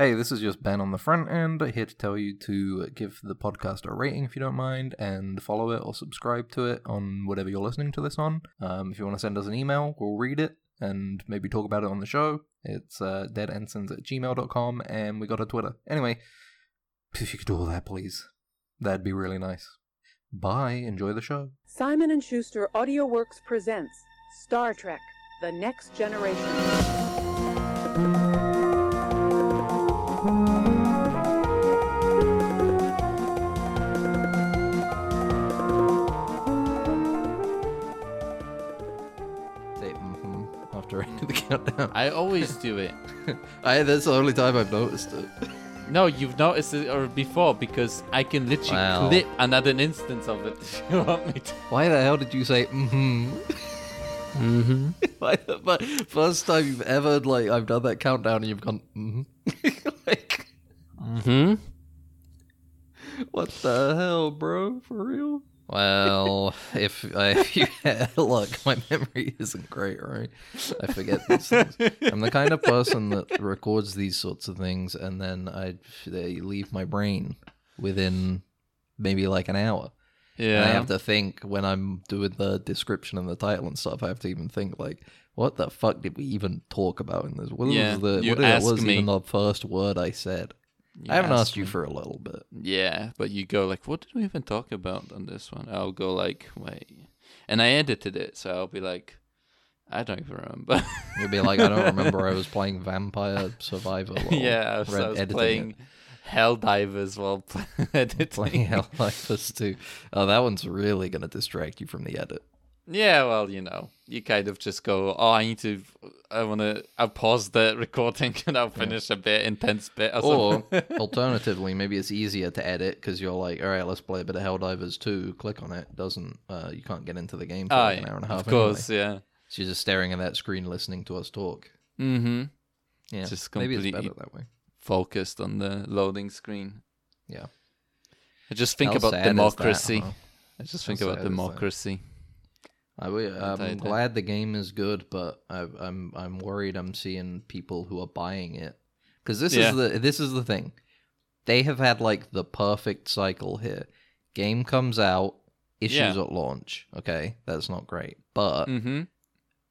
Hey, this is just Ben on the front end, here to tell you to give the podcast a rating if you don't mind, and follow it or subscribe to it on whatever you're listening to this on. Um, if you want to send us an email, we'll read it and maybe talk about it on the show. It's uh, deadensigns at gmail.com, and we got a Twitter. Anyway, if you could do all that, please, that'd be really nice. Bye, enjoy the show. Simon and Schuster AudioWorks presents Star Trek: The Next Generation. After I the countdown. I always do it. I, that's the only time I've noticed it. No, you've noticed it or before because I can literally Wow. clip another instance of it if you want me to. Why the hell did you say mm-hmm? Mm-hmm. Why the fu- first time you've ever like I've done that countdown and you've gone mm-hmm. like Mm-hmm. what the hell, bro? For real? Well, if I if you look, my memory isn't great, right? I forget these things. I'm the kind of person that records these sorts of things and then I they leave my brain within maybe like an hour. Yeah. And I have to think when I'm doing the description and the title and stuff. I have to even think like, what the fuck did we even talk about in this? What Yeah, was the what ask was me. even the first word I said? I haven't asked you for a little bit. Yeah, but you go like, what did we even talk about on this one? I'll go like, wait, and I edited it, so I'll be like, I don't even remember. You'll be like, I don't remember. I was playing Vampire Survivor. While yeah, I was, I was playing it. Helldivers while editing. playing Helldivers too. Oh, that one's really gonna distract you from the edit. Yeah, well, you know, you kind of just go, oh, I need to, I want to, I'll pause the recording and I'll finish a bit, intense bit or Or alternatively, maybe it's easier to edit because you're like, all right, let's play a bit of Helldivers 2. Click on it. Doesn't uh, you can't get into the game for Oh, like an hour and a half. of course, anyway. yeah. So just staring at that screen, listening to us talk. Mm-hmm. Yeah, Just maybe it's completely- better that way. Focused on the loading screen. Yeah. I just think How about sad is that, democracy. I just How think about democracy. I, w- I I'm died. glad the game is good, but I, I'm I'm worried I'm seeing people who are buying it because this Yeah. is the this is the thing. They have had like the perfect cycle here. Game comes out, issues Yeah. at launch. Okay, that's not great, but Mm-hmm.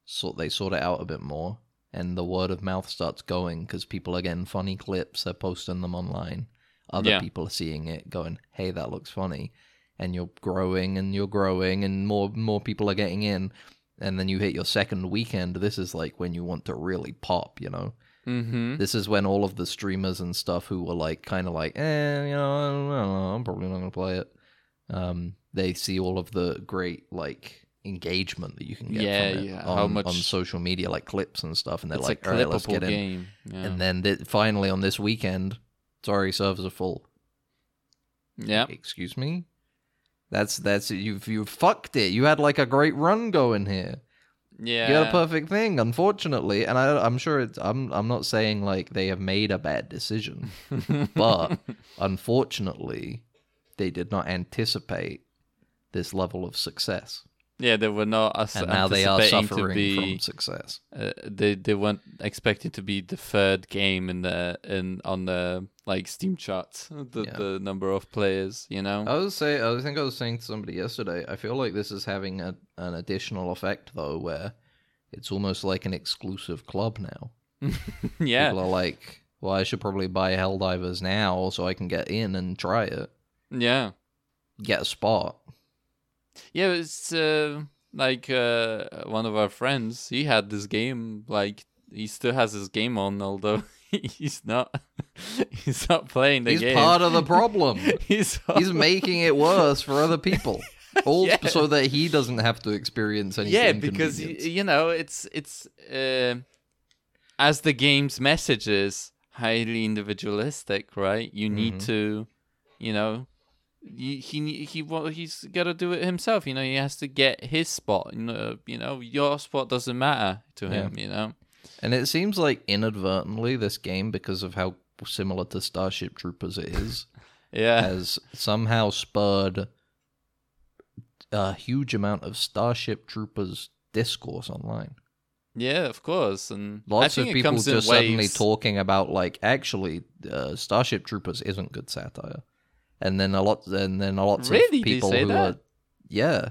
sort they sort it out a bit more, and the word of mouth starts going because people are getting funny clips. They're posting them online. Other Yeah. people are seeing it, going, "Hey, that looks funny," and you're growing and you're growing, and more more people are getting in. And then you hit your second weekend. This is like when you want to really pop, you know. Mm-hmm. This is when all of the streamers and stuff who were like, kind of like, eh, you know, I don't know, I'm probably not gonna play it. Um, they see all of the great like engagement that you can get Yeah, from it yeah, on, how much- on social media, like clips and stuff, and they're It's like, all right, let's get in. game. Yeah. And then th- finally on this weekend, sorry, servers are full. yeah. Excuse me. That's that's you've you fucked it. You had like a great run going here. Yeah. You had a perfect thing, unfortunately, and I, I'm sure it's. I'm. I'm not saying like they have made a bad decision, but unfortunately, they did not anticipate this level of success, yeah, they were not as and now they are suffering be, from success. uh, they they weren't expecting to be the third game in the in on the like Steam charts. The Yeah. the number of players, you know. I was say. I think I was saying to somebody yesterday. I feel like this is having a, an additional effect though, where it's almost like an exclusive club now. yeah. People are like, "Well, I should probably buy Helldivers now so I can get in and try it, Yeah. get a spot." Yeah, it's uh, like uh, one of our friends. He had this game. Like he still has his game on, although he's not. He's not playing the He's game. part of the problem. he's He's making it worse for other people, all Yeah. so that he doesn't have to experience any. yeah, because you know it's it's uh, as the game's message is highly individualistic, right? You need Mhm. to, you know. He he he he's got to do it himself. You know, he has to get his spot. You know, you know, your spot doesn't matter to Yeah. him. You know, And it seems like inadvertently, this game, because of how similar to Starship Troopers it is, yeah, has somehow spurred a huge amount of Starship Troopers discourse online. Yeah, of course. And Lots of people just suddenly talking about like actually uh, Starship Troopers isn't good satire, and then a lot and then a lots Really? of people who that? are yeah,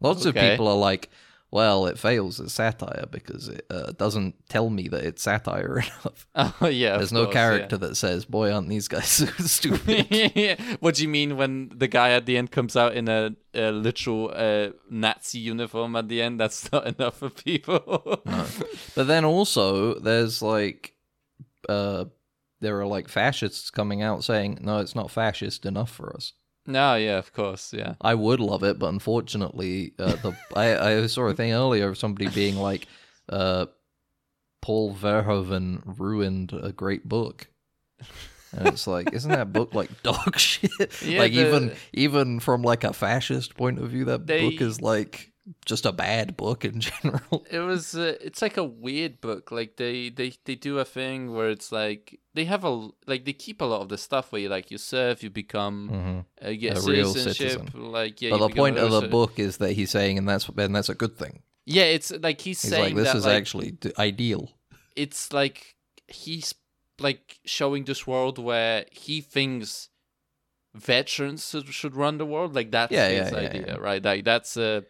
lots of people are like, well, it fails as satire because it uh, doesn't tell me that it's satire enough. Oh yeah. There's no course, yeah. character that says, "Boy, aren't these guys so stupid." what do you mean when the guy at the end comes out in a, a literal uh, Nazi uniform at the end? That's not enough for people. But then also, there's like, uh, there are like fascists coming out saying, "No, it's not fascist enough for us." No, yeah, of course, yeah. I would love it, but unfortunately, uh, the I, I saw a thing earlier of somebody being like, uh, "Paul Verhoeven ruined a great book," and it's like, isn't that book like dog shit? Yeah, like the- even even from like a fascist point of view, that They- book is like just a bad book in general. It was. Uh, it's like a weird book. Like they, they, they do a thing where it's like they have a like they keep a lot of the stuff where you like you serve, you become, Mhm. uh, you A real citizen. Like yeah. but the point of the book is that he's saying, and that's and that's a good thing. Yeah, it's like he's, He's saying like, this that is like, actually d- ideal. it's like he's like showing this world where he thinks veterans should, should run the world like that's Yeah, his yeah, idea yeah. right like that's uh,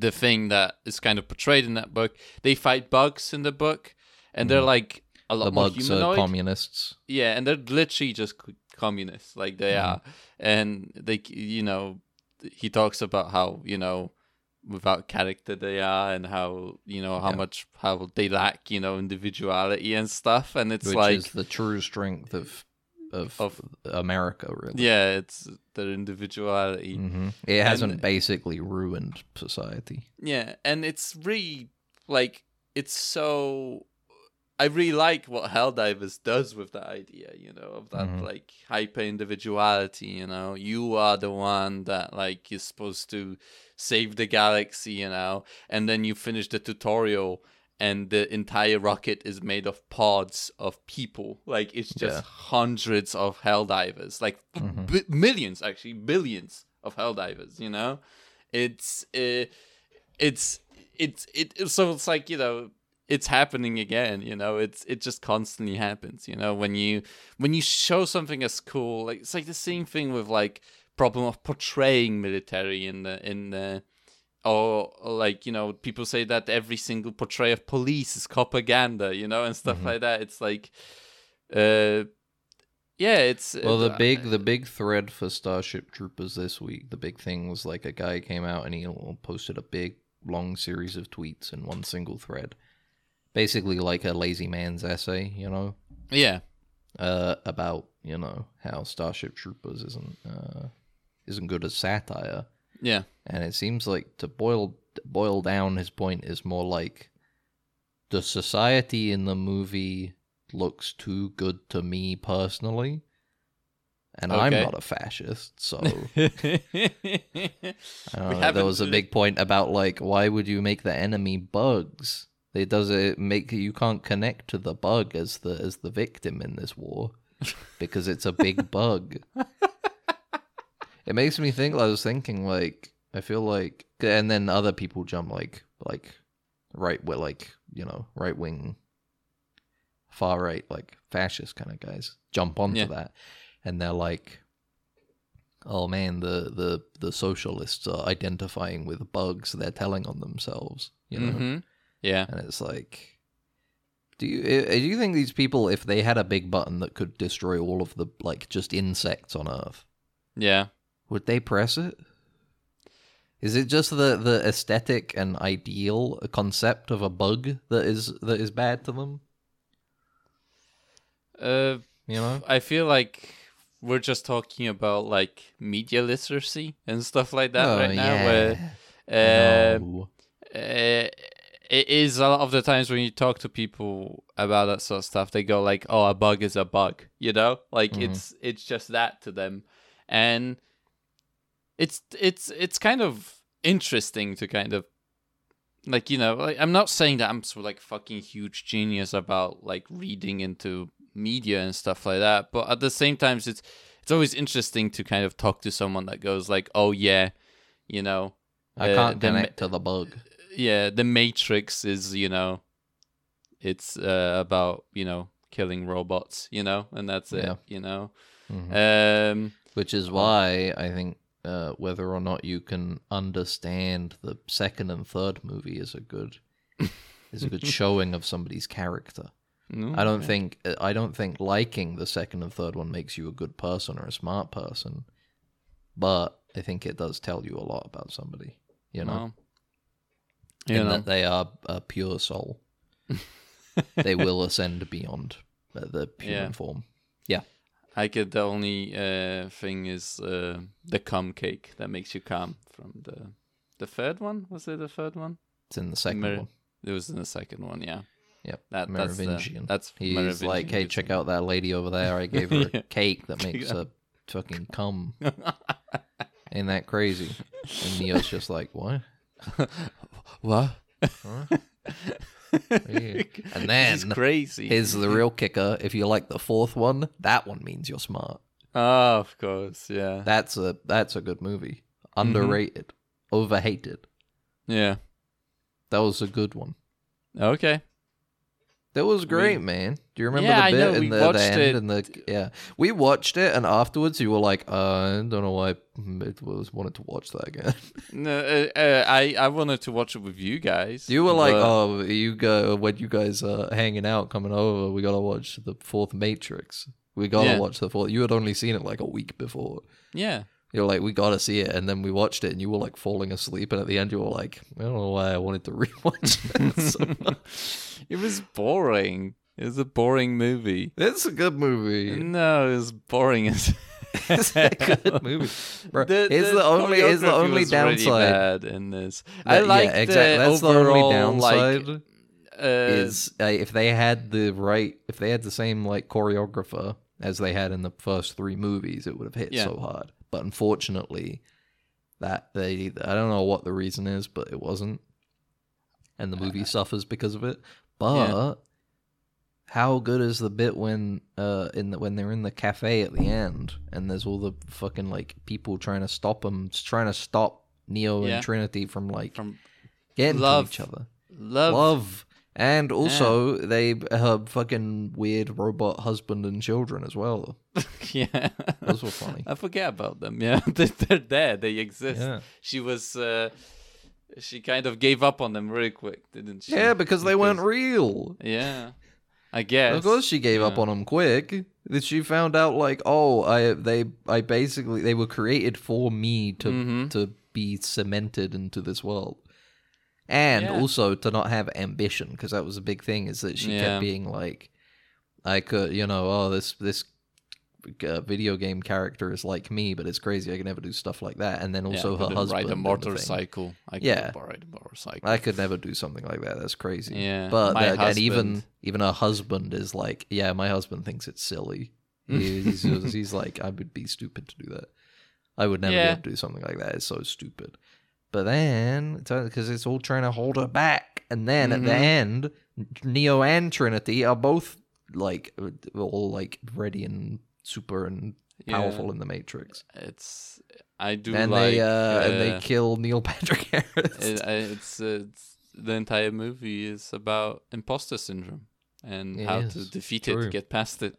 the thing that is kind of portrayed in that book they fight bugs in the book and they're like a lot Mm-hmm. The more bugs are communists. yeah and they're literally just communists like they Mm-hmm. are and they you know he talks about how you know without character they are and how you know how Yeah. much how they lack you know individuality and stuff and it's which like is the true strength of of, Of- America, really. yeah it's their individuality hmm It hasn't basically ruined society. yeah and it's really like it's so I really like what Helldivers does with that idea, you know, of that Mhm. like hyper individuality, you know. You are the one that like is supposed to save the galaxy, you know, and then you finish the tutorial and the entire rocket is made of pods of people. Like it's just Yeah. hundreds of Helldivers, like f- Mhm. bi- millions actually, billions of Helldivers, you know. It's uh, it's it's it so it's like, you know, it's happening again you know it's it just constantly happens you know when you when you show something as cool like it's like the same thing with like problem of portraying military in the in the or, like you know people say that every single portray of police is propaganda you know and stuff Mhm. like that it's like uh yeah it's Well, the uh, big the big thread for Starship Troopers this week, the big thing was like a guy came out and he posted a big long series of tweets in one single thread, basically like a lazy man's essay, you know, yeah uh, about you know how Starship Troopers isn't uh, isn't good as satire. Yeah. And it seems like to boil boil down his point is more like the society in the movie looks too good to me personally and i'm not a fascist so. I don't know, there was a big point about like why would you make the enemy bugs? It does it make you can't connect to the bug as the as the victim in this war because it's a big bug it makes me think i was thinking like i feel like and then other people jump like like right where like you know right wing far right like fascist kind of guys jump onto Yeah. that. And they're like oh man the the the socialists are identifying with bugs they're telling on themselves you know? Hmm yeah. And it's like do you eh, do you think these people if they had a big button that could destroy all of the like just insects on earth yeah would they press it is it just the the aesthetic and ideal concept of a bug that is that is bad to them uh you know I feel like we're just talking about like media literacy and stuff like that Oh, right now. yeah. Where uh, No. uh, it is a lot of the times when you talk to people about that sort of stuff, they go like, "Oh, a bug is a bug," you know, like Mhm. it's it's just that to them, and it's it's it's kind of interesting to kind of like you know like i'm not saying that i'm so like fucking huge genius about like reading into media and stuff like that but at the same time it's it's always interesting to kind of talk to someone that goes like oh yeah you know i uh, can't the ma- connect to the bug yeah the matrix is you know it's uh, about you know killing robots, you know, and that's it, Yeah. you know. Mhm. Um, Which is why I think uh, whether or not you can understand the second and third movie is a good is a good showing of somebody's character. no, I don't think I don't think liking the second and third one makes you a good person or a smart person, but I think it does tell you a lot about somebody. You know, you in know, that they are a pure soul. they will ascend beyond the human form. Yeah. form. I get the only uh, thing is uh, the cum cake that makes you come from the the third one. Was it the third one? It's in the second Mer- one. It was in the second one, yeah. Yep, That that's the, Merovingian. that's He's Merovingian like, hey, check out that lady over there. I gave her a cake that makes her fucking cum. Ain't that crazy? And Neo's just like, what? what? Huh? Yeah. And then crazy. Here's the real kicker. If you like the fourth one, that one means you're smart. oh, of course, yeah, That's a that's a good movie. Mm-hmm. Underrated, overhated. yeah. That was a good one. Okay, That was great, man. Do you remember Yeah, the bit we in the, the end it. and the yeah? We watched it, and afterwards you were like, uh, I don't know why I was wanted to watch that again. no, uh, uh, I I wanted to watch it with you guys. you were like, oh, you go when you guys are hanging out, coming over, we gotta watch the fourth Matrix. We gotta Yeah. watch the fourth. You had only seen it like a week before. yeah. You're like, we gotta see it, and then we watched it, and you were like falling asleep, and at the end you were like, I don't know why I wanted to rewatch it. so. It was boring. It was a boring movie. it's a good movie. No, it was boring as. it's a good movie. Bro, it's the only it's the only really downside. bad in this. I yeah, like exactly. the That's the only downside. Like, uh, is uh, if they had the right, if they had the same like choreographer as they had in the first three movies, it would have hit Yeah. so hard. But unfortunately, that they I don't know what the reason is, but it wasn't, and the movie suffers because of it. But how good is the bit when uh in the, when they're in the cafe at the end and there's all the fucking like people trying to stop them, trying to stop Neo Yeah. and Trinity from like from getting love. to each other love. love. And also, they have fucking weird robot husband and children as well. yeah, Those were funny. I forget about them. Yeah, They- they're there. They exist. Yeah. She was. Uh, she kind of gave up on them really quick, didn't she? Yeah, because they weren't real. Yeah, I guess. Of course, she gave up on them quick. That she found out, like, oh, I they I basically they were created for me to Mhm. to be cemented into this world, and Yeah. also to not have ambition because that was a big thing. Is that she Yeah. kept being like, I could, you know, oh this this uh, video game character is like me, but it's crazy. I can never do stuff like that. And then Yeah, also her husband. ride a and the thing. motorcycle. I Yeah. could ride a motorcycle. I could never do something like that. That's crazy. Yeah, But my the- and even even her husband is like, yeah, my husband thinks it's silly. He- he's, he's like, I would be stupid to do that. I would never be able to do something like that. It's so stupid. But then, because it's all trying to hold her back, and then at the Mhm. end, Neo and Trinity are both like all like ready and super and powerful Yeah. in the Matrix, It's I do and like they uh, and they uh, kill Neil Patrick Harris. it, it's, uh, it's the entire movie is about imposter syndrome and It how is. to defeat True. it, get past it.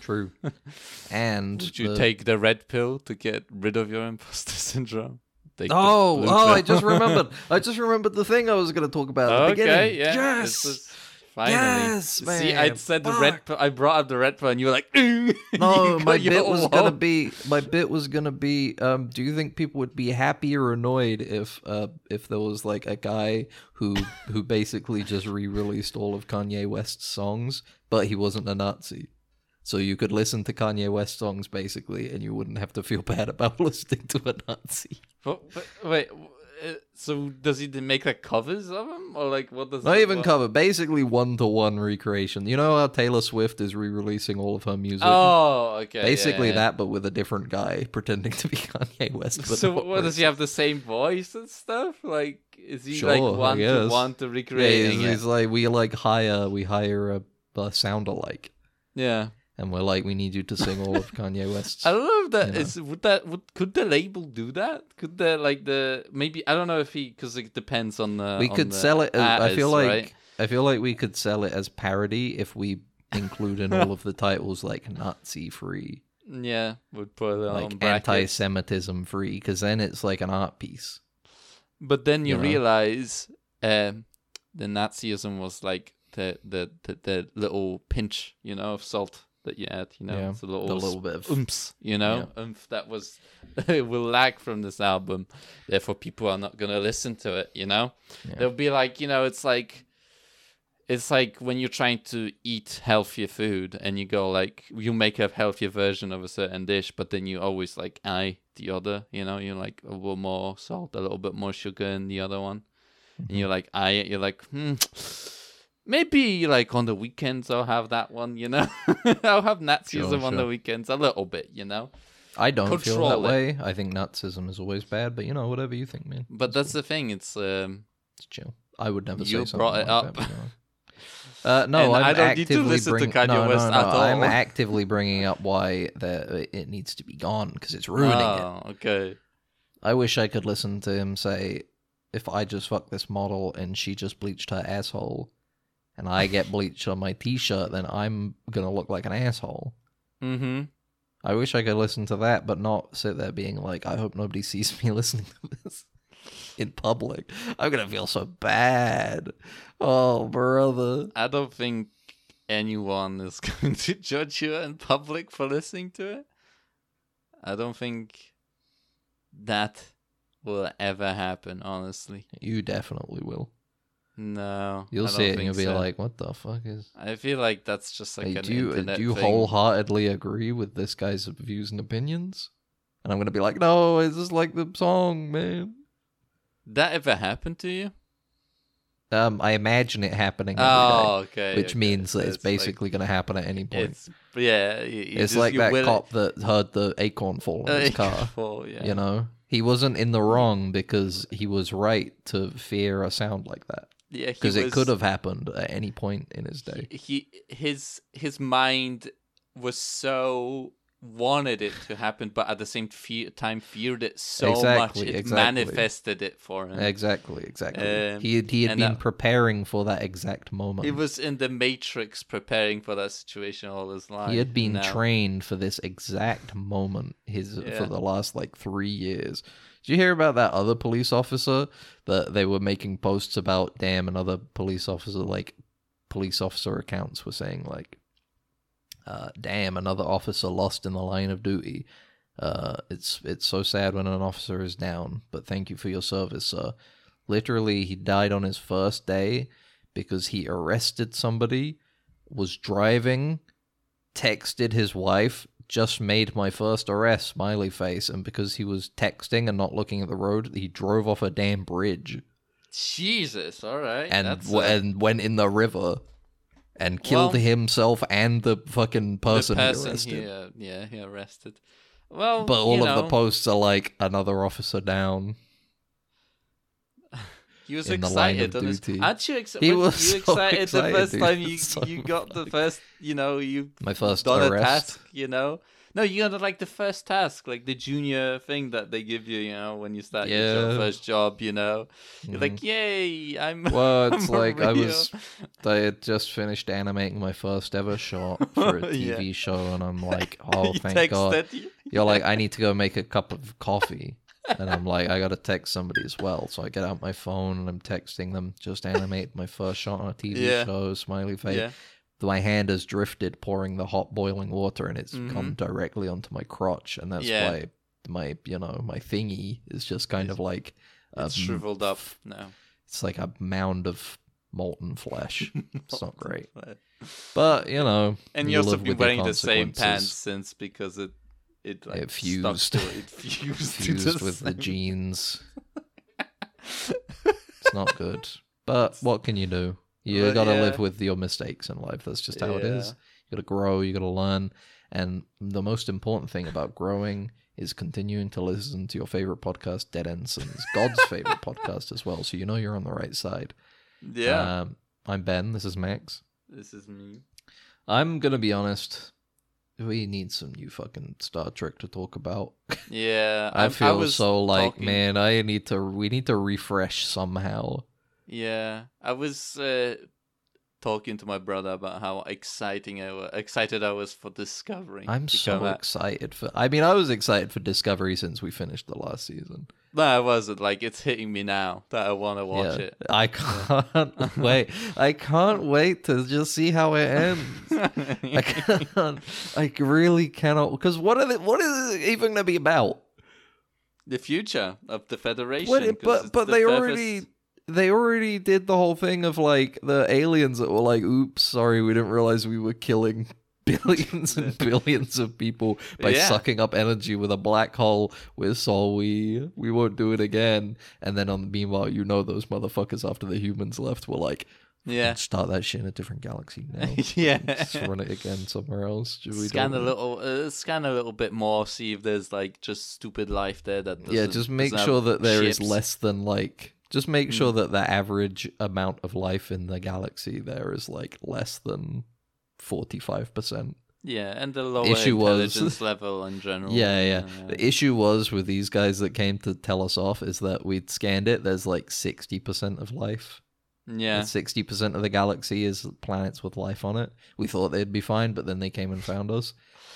True. And Would you the- take the red pill to get rid of your imposter syndrome? Take the Oh, oh! I just remembered. I just remembered the thing I was going to talk about at the okay, beginning. yeah. Yes. finally. Yes, See, I man, said the red I brought up the red and you were like, No, my bit was gonna be my bit was gonna be. Um, do you think people would be happy or annoyed if uh if there was like a guy who who basically just re-released all of Kanye West's songs, but he wasn't a Nazi, so you could listen to Kanye West songs basically, and you wouldn't have to feel bad about listening to a Nazi. But, but, wait, uh, so does he make like covers of them, or like what does? Not even what? cover, basically one to one recreation. You know how Taylor Swift is re-releasing all of her music. Oh, okay. Basically yeah. that, but with a different guy pretending to be Kanye West. So what does he have the same voice and stuff? Like, is he Sure, like one to one to Yeah, he's, he's like we like hire we hire a, a sound alike, Yeah, and we're like we need you to sing all of Kanye West's. I don't know if that you is. Would that would could the label do that? Could the like the maybe I don't know if he because it depends on the. we on could the sell it. As, I feel like right? I feel like we could sell it as parody if we include in all of the titles like Nazi free, Yeah, would put it like anti-Semitism free, because then it's like an art piece. But then you you know? realize um, the Nazism was like the, the, the, the little pinch, you know, of salt that you add, you know, Yeah, it's a little, the little bit of oomph, you know, oomph that was it will lag from this album. Therefore, people are not gonna listen to it. You know, Yeah. they'll be like, you know, it's like. It's like when you're trying to eat healthier food and you go like you make a healthier version of a certain dish, but then you always like I the other, you know, you're like a little more salt, a little bit more sugar in the other one. And you're like I it, you're like, hmm, maybe like on the weekends I'll have that one, you know. I'll have Nazism Sure, on the weekends a little bit, you know. I don't feel that it. way. I think Nazism is always bad, but you know, whatever you think, man. But that's the thing. It's um, It's chill. I would never You say something brought it like up. That, but, you know. Uh, no, I'm I don't need to actively listen to Kanye no, West no, no, at I'm actively bringing up why that it needs to be gone because it's ruining it. oh, okay. I wish I could listen to him say, "If I just fuck this model and she just bleached her asshole, and I get bleached on my t-shirt, then I'm gonna look like an asshole." Mm-hmm. I wish I could listen to that, but not sit there being like, "I hope nobody sees me listening to this in public." I'm gonna feel so bad. Oh, brother. I don't think anyone is going to judge you in public for listening to it. I don't think that will ever happen. Honestly, You definitely will. No. You'll see it and you'll be so. like, "What the fuck is?" I feel like that's just like Hey, an do you do you thing. wholeheartedly agree with this guy's views and opinions? And I'm gonna be like, "No, it's just like the song, man." That ever happened to you? Um, I imagine it happening every day, Oh, okay. which okay. means So that it's, like- basically gonna happen at any point. It's yeah. you- you It's just- like that cop that heard the acorn fall in his car. Fall, yeah. You know, he wasn't in the wrong because he was right to fear a sound like that yeah, because it could have happened at any point in his day. he his his mind was so wanted it to happen, but at the same fe- time feared it so Exactly, much it exactly. manifested it for him. Exactly, exactly. Um, he had, he had been that- preparing for that exact moment. He was in the Matrix preparing for that situation all his life. He had been now. trained for this exact moment his Yeah. for the last like three years. Did you hear about that other police officer that they were making posts about? Damn, another police officer like police officer accounts were saying like, uh, "Damn, another officer lost in the line of duty." Uh, it's it's so sad when an officer is down, but thank you for your service, sir. Literally, he died on his first day because he arrested somebody, was driving, texted his wife, just made my first arrest, smiley face, and because he was texting and not looking at the road, he drove off a damn bridge Jesus, all right. and w- uh, and went in the river and killed Well, himself and the fucking person, the he person arrested. he, uh, yeah, he arrested. Well, But all of the posts are like another officer down. He was in the line excited. on his-. Aren't you, ex- He was you so excited, excited, the first dude. time you So you got the first, you know, you My first done a task, you know? No, you got like the first task, like the junior thing that they give you, you know, when you start your job, first job, you know. You're like, mm-hmm. yay, I'm. Well, it's I'm like I was. I had just finished animating my first ever shot for a Yeah. TV show, and I'm like, oh, thank God. you. You're like, I need to go make a cup of coffee. And I'm like, I gotta text somebody as well. So I get out my phone and I'm texting them, just animate my first shot on a TV Yeah. show, smiley face. Yeah. My hand has drifted pouring the hot boiling water and it's Mhm. come directly onto my crotch. And that's Yeah. why my, you know, my thingy is just kind of like, It's shriveled up now. it's like a mound of molten flesh. It's not great. But, you know. And you you also been wearing the same pants since because it it like It fused. to it. It fused, to fused the with the genes. it's not good. But what can you do? You But, gotta yeah. live with your mistakes in life. That's just how it is. You gotta grow, you gotta learn. And the most important thing about growing is continuing to listen to your favorite podcast, Dead Ensigns, God's favorite podcast as well. So you know you're on the right side. Yeah. Um, I'm Ben. This is Max. this is me. I'm gonna be honest. We need some new fucking Star Trek to talk about. Yeah. I feel was so like, talking- man, I need to. We need to refresh somehow. Yeah, I was uh, talking to my brother about how exciting I was, excited I was for Discovery. I'm so out. excited for. I mean, I was excited for Discovery since we finished the last season. No, I wasn't. Like it's hitting me now that I want to watch yeah, it. I can't wait. I can't wait to just see how it ends. I can't. I really cannot. Because what are they, What is it even going to be about? the future of the Federation. But but the they furthest- already they already did the whole thing of like the aliens that were like, "Oops, sorry, we didn't realize we were killing." Billions and billions of people by Yeah. sucking up energy with a black hole. We're so we we won't do it again. And then on the meanwhile, you know those motherfuckers after the humans left were like, Yeah. start that shit in a different galaxy now. yeah. Run it again somewhere else. Scan a little, uh, scan a little bit more, see if there's like just stupid life there that. yeah just make sure that there is ships. less than like just make Mm. sure that the average amount of life in the galaxy there is like less than 45% Yeah, and the lower Issue was- intelligence level in general. yeah yeah uh, the issue was with these guys that came to tell us off is that we'd scanned it there's like 60% of life yeah. And 60% of the galaxy is planets with life on it we thought they'd be fine but then they came and found us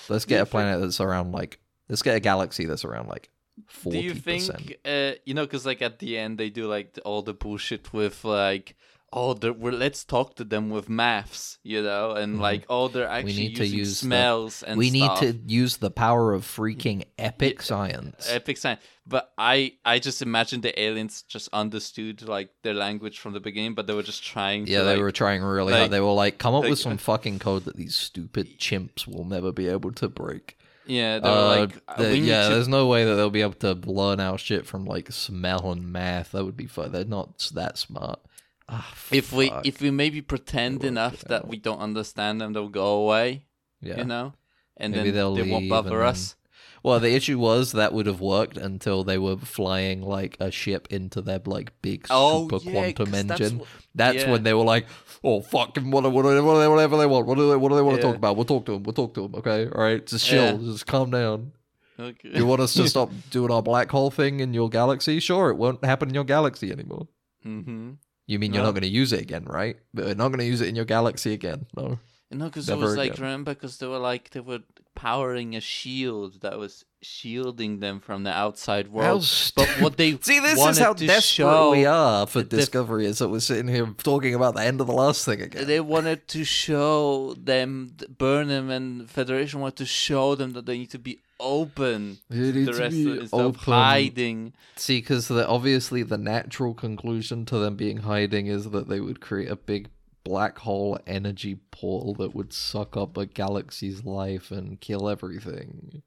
let's get a planet that's around like let's get a galaxy that's around like 40% Do you think, uh, you know, because like at the end they do like all the bullshit with like, oh, they're, we're, let's talk to them with maths, you know, and Mhm. like, oh, they're actually need to using use the- smells and we need to use the power of freaking epic science Epic science. but I I just imagine the aliens just understood like their language from the beginning, but they were just trying. Yeah, to, they like, were trying really like- hard. They were like, come up like- with some fucking code that these stupid chimps will never be able to break. Yeah, they were Uh, like, uh, the- yeah, to there's no way that they'll be able to learn our shit from like smell and math. That would be fun. They're not that smart. Ah, if we if we maybe pretend enough that out. we don't understand them, they'll go away. yeah. You know, and Maybe then they'll they won't bother us. Well, the issue was that would have worked until they were flying like a ship into their like big Oh, super yeah, quantum that's engine. what- That's yeah. when they were like, "Oh fucking what, what, what, whatever they want. What do they, what do they want to talk about? We'll talk to them. We'll talk to them. Okay, all right, just chill. Yeah. Just calm down. Okay. You want us to stop doing our black hole thing in your galaxy? Sure, it won't happen in your galaxy anymore. mm-hmm. You mean you're not going to use it again, right? We're not going to use it in your galaxy again. No. No, because it was like remember because they were like they were powering a shield that was shielding them from the outside world. but what they See, this is how desperate show, we are for the- Discovery. Is that we're sitting here talking about the end of the last thing again? They wanted to show them, Burnham and Federation wanted to show them that they need to be open. You The need to be of instead of open. hiding. See, because obviously the natural conclusion to them being hiding is that they would create a big black hole energy portal that would suck up a galaxy's life and kill everything.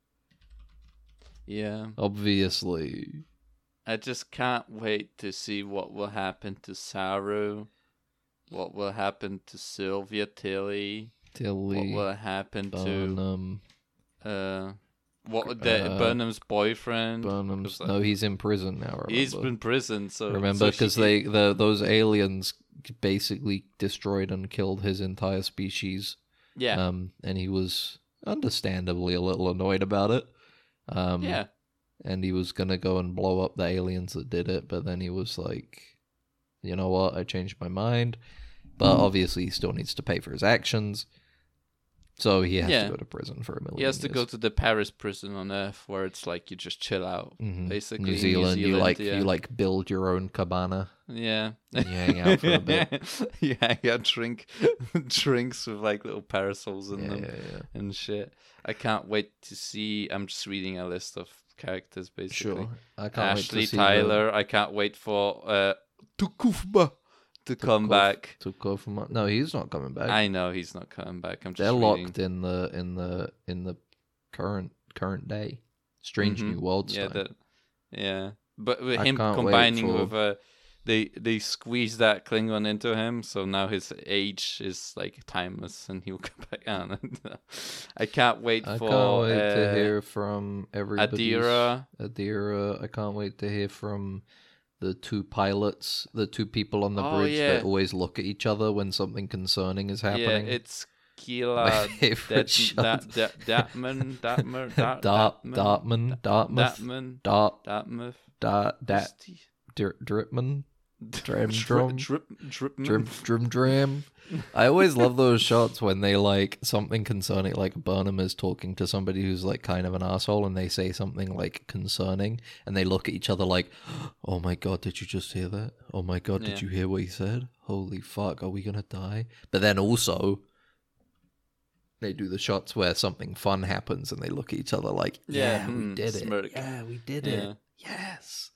Yeah, Obviously. I just can't wait to see what will happen to Saru, what will happen to Sylvia Tilly, Tilly what will happen to Burnham, uh, what the Uh, Burnham's boyfriend. Burnham's. Uh, No, he's in prison now. Remember? He's been prison, so remember because can- they the those aliens basically destroyed and killed his entire species. yeah Um, and he was understandably a little annoyed about it. Um, yeah and he was gonna go and blow up the aliens that did it, but then he was like, you know what, I changed my mind. But Hmm. obviously, he still needs to pay for his actions, so he has Yeah. to go to prison for a million. he has to years. go to the Paris prison on Earth where it's like you just chill out Mhm. basically New in Zealand. You like yeah. you like build your own cabana. yeah you hang out for a bit. you hang out drink drinks with like little parasols in Yeah, them and shit I can't wait to see I'm just reading a list of characters basically Sure. I can't Ashley wait to see Tyler I can't wait for uh Tukufba to come Tukuf- back to go from. No, he's not coming back. I know he's not coming back I'm just They're reading. locked in the in the in the current current day. Strange Mhm. New Worlds yeah that yeah but with I him combining for- with uh they they squeeze that Klingon into him, so now his age is like timeless, and he'll come back on. I can't wait I for can't wait to uh, hear from everybody. Adira. Adira. I can't wait to hear from the two pilots, the two people on the Oh, bridge yeah. that always look at each other when something concerning is happening. Yeah, it's My Keyla favorite that, shot. that, that, Datman, Datmer, Dat, Dart, Datman, Dartman, Dartmouth, Datman, Dart, Dartmouth. Dart, Dat, Who's the- Dir- Dritman, Dram drum. drip drip Drum drum dram. I always love those shots when they like something concerning, like Burnham is talking to somebody who's like kind of an asshole, and they say something like concerning, and they look at each other like, "Oh my god, did you just hear that? Oh my god, did Yeah. you hear what he said? Holy fuck, are we gonna die?" But then also, they do the shots where something fun happens, and they look at each other like, Yeah, "Yeah, we hmm, did smirk. it. Yeah, we did Yeah. it. Yes."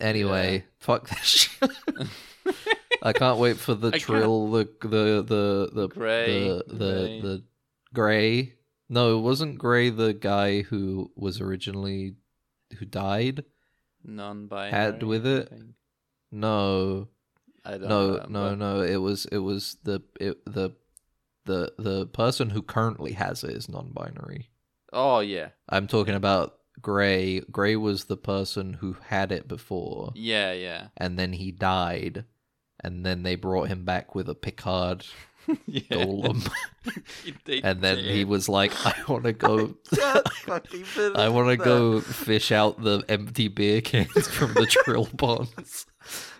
Anyway, fuck this shit. I can't wait for the I trill, the the the the Gray, the the Gray. the gray. No, it wasn't Gray the guy who was originally who died. non-binary. Had with it? No, I don't no, know. no, no. It was it was the it, the the the person who currently has it is non-binary. Oh yeah, I'm talking about Gray. Gray was the person who had it before, yeah, yeah, and then he died, and then they brought him back with a Picard yeah. golem. And then he was like, "I want to go, Can't fucking believe I want to go fish out the empty beer cans from the trill ponds."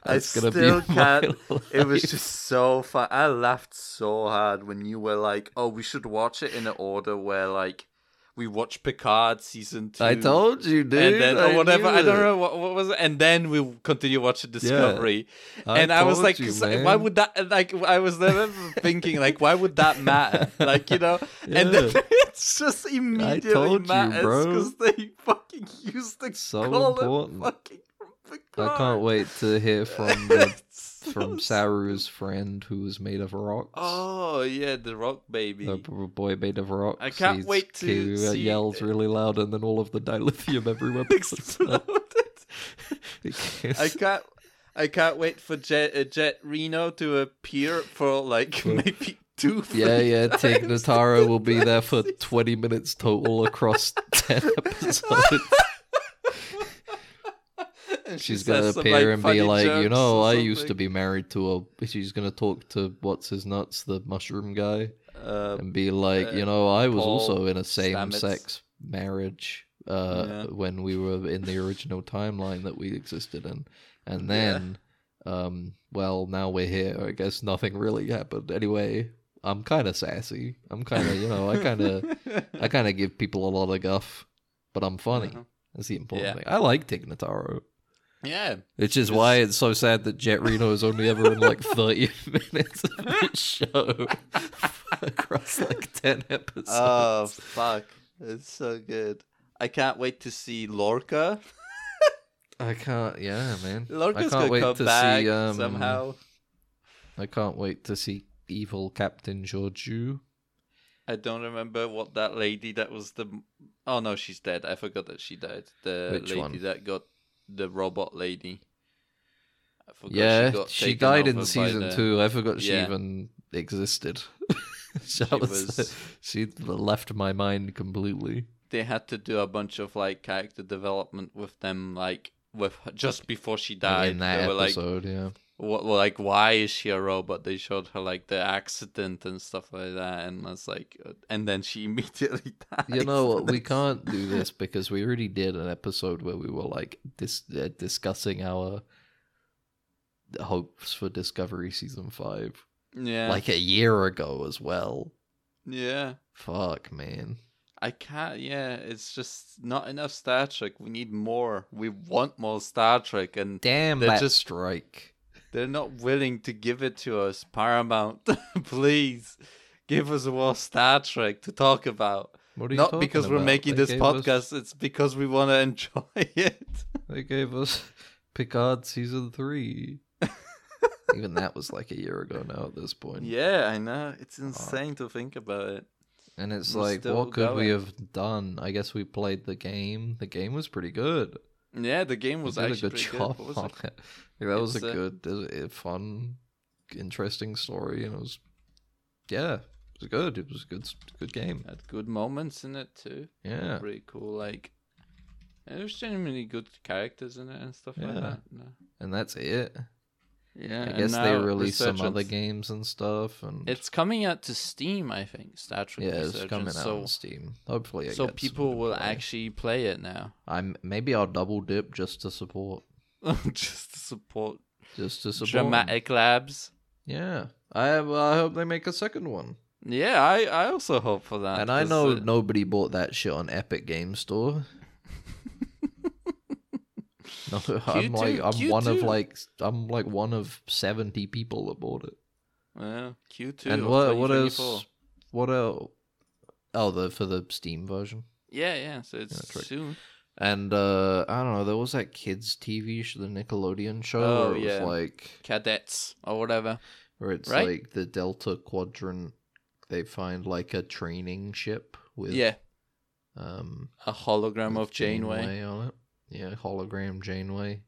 I gonna still be can't. It was just so fun. I laughed so hard when you were like, "Oh, we should watch it in an order where like we watch Picard season two. I told you, dude. and then or whatever. I don't know what, what was it. And then we continue watching Discovery. I and I was like, you, why would that? Like, I was never thinking, like, why would that matter? Like, you know. And then it's just immediately matters because they fucking use the So important. fucking from I can't wait to hear from the, from Saru's friend who was made of rocks. Oh yeah, the rock baby. The boy made of rocks. I can't He's- wait to he uh, see- yells really loud, and then all of the dilithium everywhere. Exploded. I can't. I can't wait for Jet uh, Jet Reno to appear for like maybe two. Yeah, yeah. Tig Notaro will be there for 20 minutes total across 10 episodes. She She's gonna appear and be like, you know, I used to be married to a. She's gonna talk to what's his nuts, the mushroom guy, Uh, and be like, uh, you know, I was Paul also in a same-sex marriage uh, Yeah. when we were in the original timeline that we existed in, and Yeah. then, um, well, now we're here. I guess nothing really happened. Anyway, I'm kind of sassy. I'm kind of, you know, I kind of. I kind of give people a lot of guff, but I'm funny. Uh-huh. That's the important Yeah. thing. I like Tig Notaro, yeah. which is why it's so sad that Jet Reno is only ever in like 30 minutes of the show across like 10 episodes. Oh fuck! It's so good. I can't wait to see Lorca. I can't, yeah, man. I Lorca's can't gonna wait come to back see um, somehow. I can't wait to see evil Captain Georgiou. I don't remember what that lady that was the. Oh no, she's dead. I forgot that she died. The Which lady one? that got the robot lady. I forgot Yeah, got she, died in season the- two. I forgot she Yeah. even existed. She was- was- she left my mind completely. They had to do a bunch of like character development with them, like with just before she died. in that were like, episode, yeah. What, like why is she a robot? They showed her like the accident and stuff like that, and I was like, uh, and then she immediately died. You know what? We can't do this because we already did an episode where we were like dis- uh, discussing our hopes for Discovery season five, Yeah, like a year ago as well. yeah. Fuck, man. I can't. Yeah, it's just not enough Star Trek. We need more. We want more Star Trek, and Damn They're that just- strike. They're not willing to give it to us. Paramount, please give us a more Star Trek to talk about. What are you Not because we're making They this gave us- podcast. It's because we want to enjoy it. They gave us Picard season three. Even that was like a year ago now at this point. yeah, I know. It's insane to think about it. And it's We're like, what could we have done? I guess we played the game. The game was pretty good. Yeah, the game was did a actually good pretty job good. Was it? Like, that was It's, a good, fun, interesting story, and it was, yeah, it was good. It was a good, good game. Had good moments in it too. Yeah, Pretty cool. Like, there's genuinely good characters in it and stuff like Yeah. that. No. and that's it. Yeah, I guess they released some other games and stuff, and It's coming out to Steam, I think. Statue. Yeah, it's coming out so, on Steam. Hopefully, so people will play. actually play it now, I'm maybe I'll double dip just to support. just to support. just to support. Dramatic Labs. Yeah, I well, I hope they make a second one. Yeah, I, I also hope for that. and I know uh, nobody bought that shit on Epic Game Store. No, I'm Q2, like I'm one of like I'm like one of seventy people that bought it. Yeah, Q2 and of what what else? What else? Oh, the for the Steam version. Yeah, yeah. So it's right. soon. And uh I don't know, there was that kids TV show, the Nickelodeon show, Oh, where it yeah. was like Cadets or whatever. where it's Right? like the Delta Quadrant. They find like a training ship with yeah, um a hologram with of Janeway. on it. Yeah, hologram Janeway.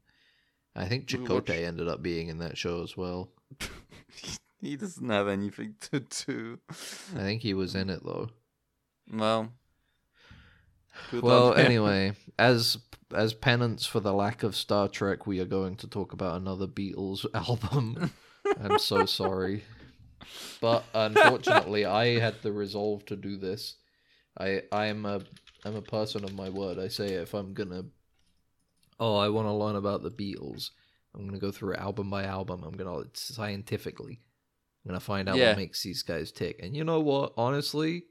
I think Chakotay ended up being in that show as well. he doesn't have anything to do. I think he was in it though. Well. well, anyway, as as penance for the lack of Star Trek, we are going to talk about another Beatles album. I'm so sorry. But unfortunately, I had the resolve to do this. I I am a I'm a person of my word. I say if I'm gonna Oh, I want to learn about the Beatles. I'm gonna go through album by album. I'm gonna scientifically. I'm gonna find out Yeah. what makes these guys tick. And you know what? Honestly,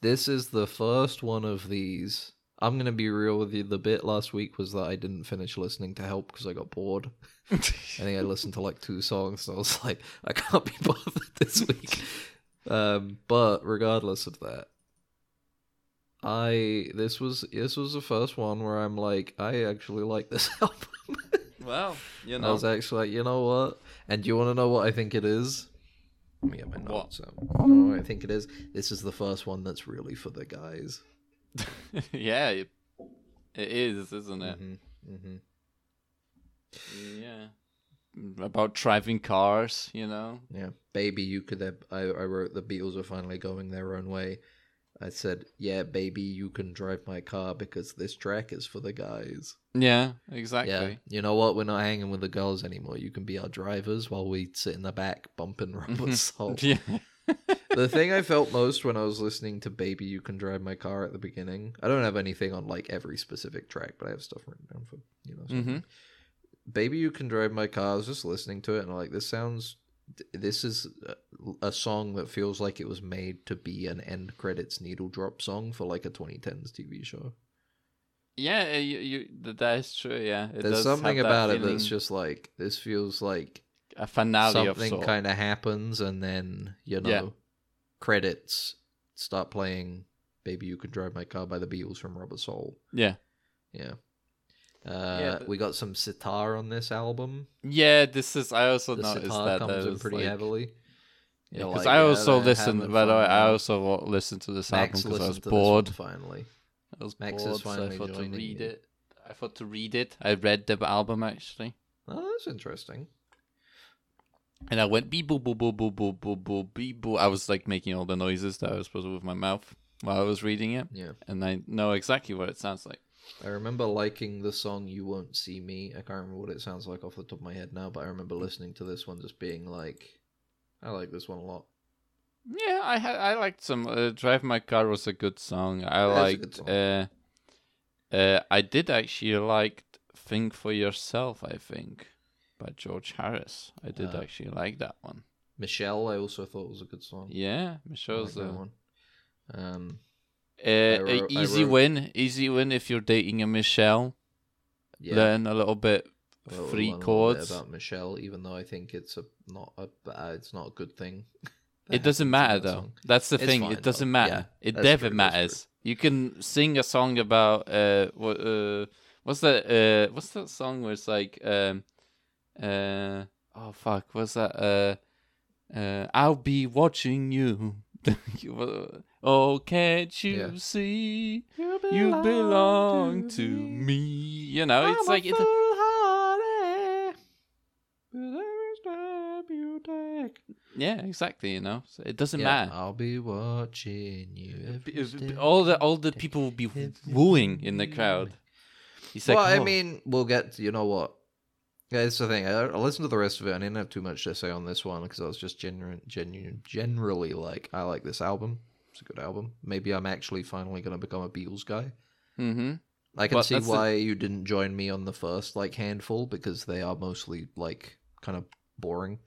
this is the first one of these. I'm gonna be real with you. The bit last week was that I didn't finish listening to Help because I got bored. I think I listened to like two songs, and I was like, I can't be bothered this week. Um, but regardless of that, I this was this was the first one where I'm like, I actually like this album. well, you know, I was actually like, you know what? And do you want to know what I think it is? Let me get my What? notes out. You know what I think it is? This is the first one that's really for the guys. yeah, it, it is, isn't it? hmm hmm Yeah. About driving cars, you know? Yeah, baby, you could. Have, I I wrote the Beatles are finally going their own way. I said, yeah, baby, you can drive my car because this track is for the guys. Yeah, exactly. Yeah, you know what? We're not hanging with the girls anymore. You can be our drivers while we sit in the back bumping Rubber Soul. Yeah. the thing I felt most when I was listening to "Baby, You Can Drive My Car" at the beginning. I don't have anything on like every specific track, but I have stuff written down for you know. something. Mhm. "Baby, You Can Drive My Car." I was just listening to it and I'm like this sounds. This is a- song that feels like it was made to be an end credits needle drop song for like a 2010s TV show. Yeah, uh, you, you, that is true, yeah. It There's does something have that about it that's just like this feels like a finale something kind of happens and then you know Yeah. credits start playing baby you can drive my car by the beatles from rubber soul Yeah. yeah uh Yeah, but- we got some sitar on this album Yeah, this is, I also the noticed sitar that. comes in pretty like, heavily Yeah, because like, I also they're listened, by the way, I also listened to this album because I was bored. finally I was Max bored, so I thought to read you. it. I thought to read it. I read the album actually. oh that's interesting And I went beep boop boop boop boop boop boop boop beep boop. I was like making all the noises that I was supposed to with my mouth while I was reading it, yeah and I know exactly what it sounds like. I remember liking the song "You Won't See Me." I can't remember what it sounds like off the top of my head now, but I remember listening to this one just being like, "I like this one a lot." Yeah, I had I liked some. Uh, Drive My Car was a good song. I liked. song. Uh, uh, I did actually like "Think for Yourself." I think by George Harris. I did Ah. actually like that one. Michelle, I also thought was a good song. Yeah, like Michelle's that uh, one. Um, uh, wrote- easy win. Easy win if you're dating a Michelle. yeah, Learn a little bit wrote free chords. about Michelle, even though I think it's a not a bad, it's not a good thing. It doesn't matter that though. song. That's the It's thing. fine, It doesn't though. matter. Yeah, it never true, matters. You can sing a song about uh what uh what's that uh what's that song where it's like um uh oh fuck what's that uh uh I'll be watching you. You- oh, can't you Yeah. see you belong to me? You know, it's like it, yeah, exactly. You know, so it doesn't Yeah, matter. I'll be watching you. every B- b- step all the all the people will be wooing in the crowd. He's like, well, I mean, we'll get. You know what? Yeah, it's the thing. I, I listened to the rest of it. I didn't have too much to say on this one because I was just genuine, genuine, generally like, I like this album. It's a good album. Maybe I'm actually finally going to become a Beatles guy. mm-hmm. I can But see that's the- why you didn't join me on the first like handful because they are mostly like kind of boring.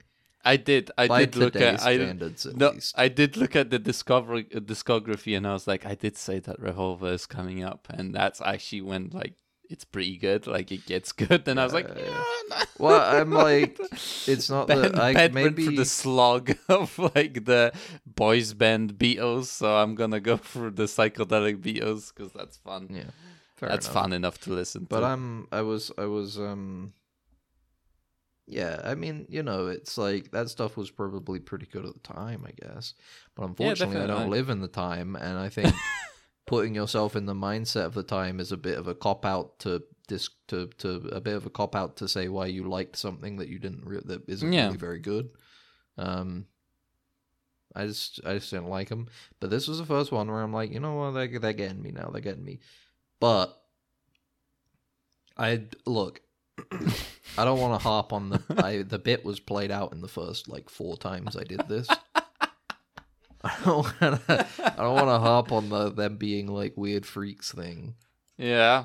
I did. I By did look at. I standards, at no, least. I did look at the discovery uh, discography, and I was like, I did say that Revolver is coming up, and that's actually when like it's pretty good. Like it gets good, and I was like, Yeah, yeah. no. Well, I'm like, it's not Ben, that I ben maybe for the slog of like the boys band Beatles, so I'm gonna go for the psychedelic Beatles because that's fun. yeah, that's enough. fun enough to listen But to. I'm I was I was um yeah, I mean, you know, it's like that stuff was probably pretty good at the time, I guess. But unfortunately, I don't live in the time and I think putting yourself in the mindset of the time is a bit of a cop out to dis to to a bit of a cop out to say why you liked something that you didn't re- that isn't Yeah. really very good. Um I just I just didn't like them. But this was the first one where I'm like, you know what, they're, they're getting me now. They're getting me. But I look. I don't want to harp on the. I, the bit was played out in the first like four times I did this. I don't want to. I don't want to harp on the them being like weird freaks thing. yeah,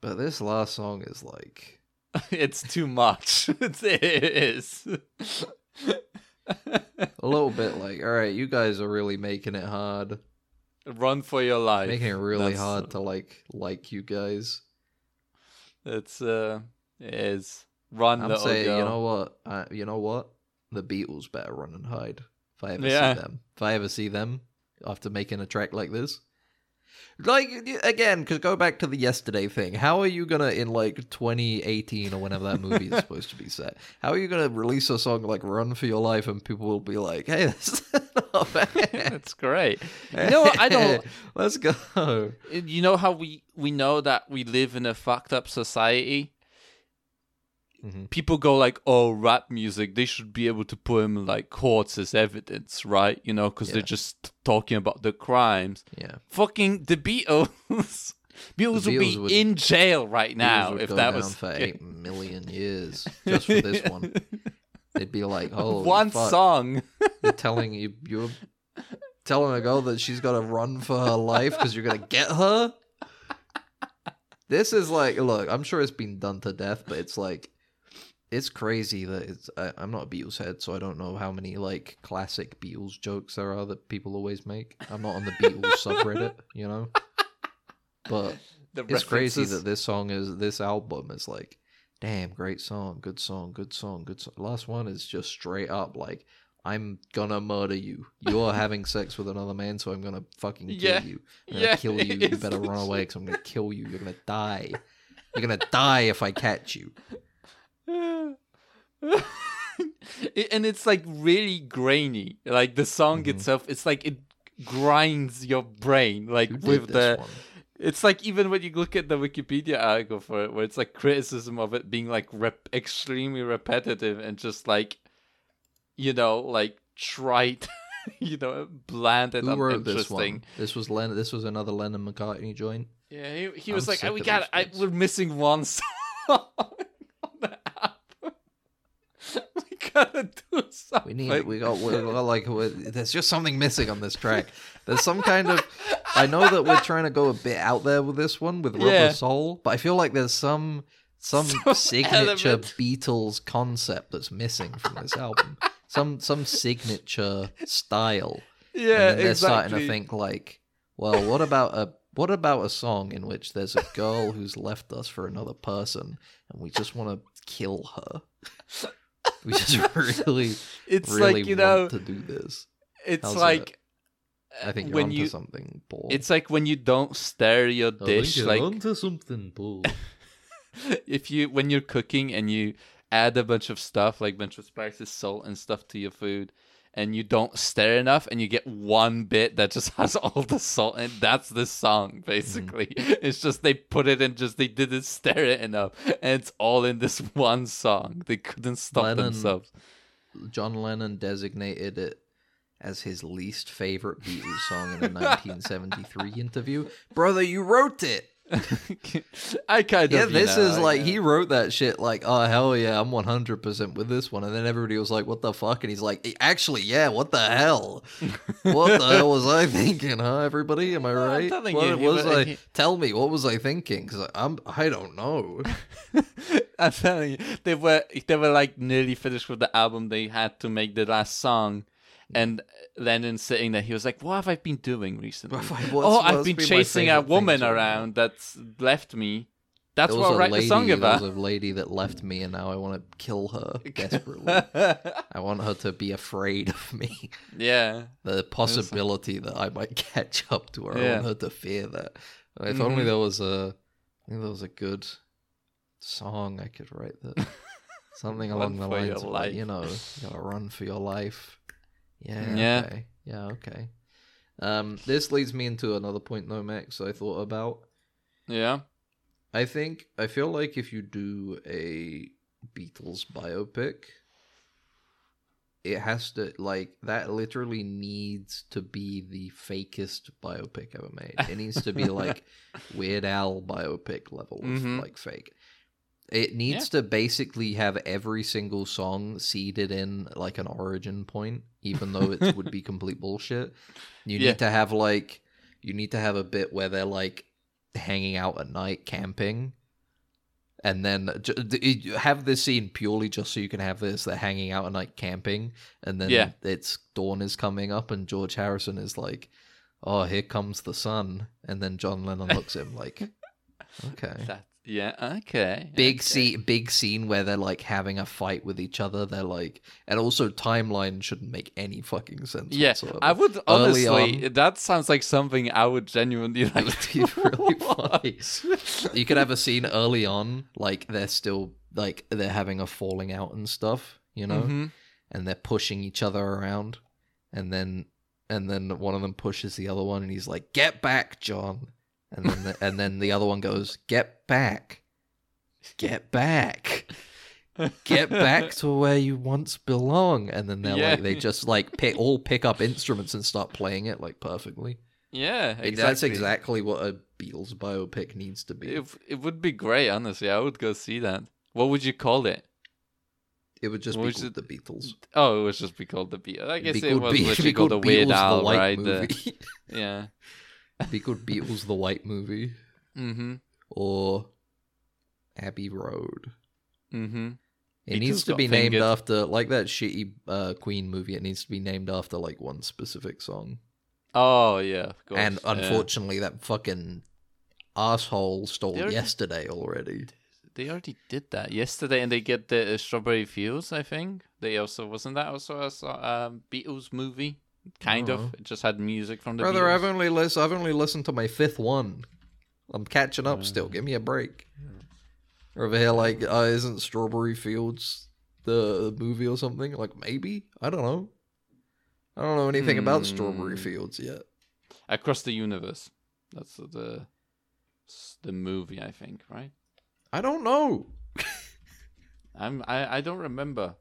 But this last song is like. it's too much. It's- it is. A little bit like, all right, you guys are really making it hard, Run for your life. making it really That's- hard to like like you guys. It's uh, it is. Run, I'm saying, you know what? Uh, you know what? The Beatles better run and hide. If I ever Yeah. see them, if I ever see them after making a track like this, like again, because go back to the yesterday thing. How are you gonna in like 2018 or whenever that movie is supposed to be set? How are you gonna release a song like "Run for Your Life" and people will be like, "Hey, this is not bad." That's great. You know what? I don't. Let's go. You know how we we know that we live in a fucked up society. Mhm. People go like, "Oh, rap music. They should be able to put him like courts as evidence, right? You know, because Yeah. they're just talking about the crimes. Yeah. Fucking the Beatles. Beatles, would be would- in jail right now if that was for eight million years just for this one. They'd be like, "Oh, one song. You're telling you you're telling a girl that she's got to run for her life because you're gonna get her. This is like, look, I'm sure it's been done to death, but it's like, it's crazy that it's. I, I'm not a Beatles head, so I don't know how many like classic Beatles jokes there are that people always make. I'm not on the Beatles subreddit, you know. But The it's crazy that this song is this album is like damn great song good song good song good song last one is just straight up like i'm gonna murder you you're having sex with another man so i'm gonna fucking kill Yeah. you i'm gonna Yeah, kill you you better run away because i'm gonna kill you you're gonna die you're gonna die if i catch you and it's like really grainy. Like the song Mhm. itself, it's like it grinds your brain. Like with the, one? it's like even when you look at the Wikipedia article for it, where it's like criticism of it being like rep- extremely repetitive and just like, you know, like trite, you know, bland and who wrote this uninteresting. one this was Len- this was another lennon mccartney joint Yeah, he, he I'm was like, oh, we got, I, we're missing one song on the album. we gotta do something. We need. We got. We're, we're like. There's just something missing on this track. There's some kind of. I know that we're trying to go a bit out there with this one with Rubber Yeah. Soul, but I feel like there's some some, Some signature element. Beatles concept that's missing from this album. Some some signature style. Yeah, and they're exactly. starting to think like, well, what about a what about a song in which there's a girl who's left us for another person, and we just want to kill her. We just really, It's really like you know, to do this. it's how's like I think you're when onto you, something, Paul. it's like when you don't stir your I think dish, you're like onto something, Paul. if you when you're cooking and you add a bunch of stuff like bunch of spices, salt, and stuff to your food, and you don't stir enough, and you get one bit that just has all the salt, and that's the song mm-hmm. basically. It's just they put it in, just they didn't stir it enough, and it's all in this one song. They couldn't stop Lennon- themselves. John Lennon designated it as his least favorite Beatles song in a 1973 interview. Brother, you wrote it. I kind Yeah, of. this know, is I- like he wrote that shit like, oh hell yeah, I'm 100 percent with this one, and then everybody was like, what the fuck, and he's like, eh, actually yeah, what the hell, what the hell was I thinking, huh? Everybody, am I right? what you, was I? Tell me, what was I thinking? Because I'm, I don't know. I'm telling you, they were they were like nearly finished with the album. They had to make the last song, and Lennon sitting there, he was like, "What have I been doing recently? What's- oh, I've been been chasing a woman around that's left me. That's There what a write lady, the song there about." was a lady that left me, and now I want to kill her desperately. I want her to be afraid of me. yeah, the possibility that I might catch up to her. I want her to fear that. If only Mhm. there was a, I think there was a good song I could write that. Something along the lines of, like, you know, you gotta run for your life. Yeah. Yeah. Okay. Yeah. Okay. Um, this leads me into another point, though, Max. I thought about. yeah, I think I feel like if you do a Beatles biopic, it has to like that literally needs to be the fakest biopic ever made. It needs to be like Weird Al biopic level of Mhm. like fake. It needs to basically have every single song seeded in like an origin point, even though it would be complete bullshit. You Yeah. need to have like you need to have a bit where they're like hanging out at night camping and then ju- d- you have this scene purely just so you can have this they're hanging out at night camping and then Yeah. it's dawn is coming up and george harrison is like oh here comes the sun and then john lennon looks at him like okay that yeah, okay, big okay. scene big scene where they're like having a fight with each other they're like and also timeline shouldn't make any fucking sense Yeah, whatsoever. I would Early honestly. on- That sounds like something I would genuinely like. to really funny. you could have a scene early on like they're still like they're having a falling out and stuff you know Mhm. and they're pushing each other around and then and then one of them pushes the other one and he's like get back john and then the, and then the other one goes get back get back get back to where you once belong and then they're Yeah. like they just like pick all pick up instruments and start playing it like perfectly Yeah, exactly. that's exactly what a beatles biopic needs to be It, it would be great, honestly. I would go see that. What would you call it? it would just What be called it? the beatles Oh, it would just be called the Beatles. I guess it was Be- literally be called the called Weird Beatles Al, the right? The- yeah. It'd be called Beatles the White Movie Mm-hmm. or Abbey Road. Mm-hmm. It Beatles needs to got be named fingered. after like that shitty uh, Queen movie. It needs to be named after like one specific song. Oh yeah, of course. and yeah. unfortunately, that fucking asshole stole already- yesterday already. they already did that yesterday, and they get the uh, Strawberry Fields. I think they also wasn't that also a so- um, Beatles movie, kind Oh. of. It just had music from the Brother, Beatles. I've only lis- I've only listened to my fifth one. I'm catching up still. Give me a break. Over here, like, uh, isn't Strawberry Fields the movie or something? Like, maybe I don't know. I don't know anything about Strawberry Hmm. Fields yet. Across the Universe. That's the the movie, I think, right? I don't know. I'm I, I don't remember.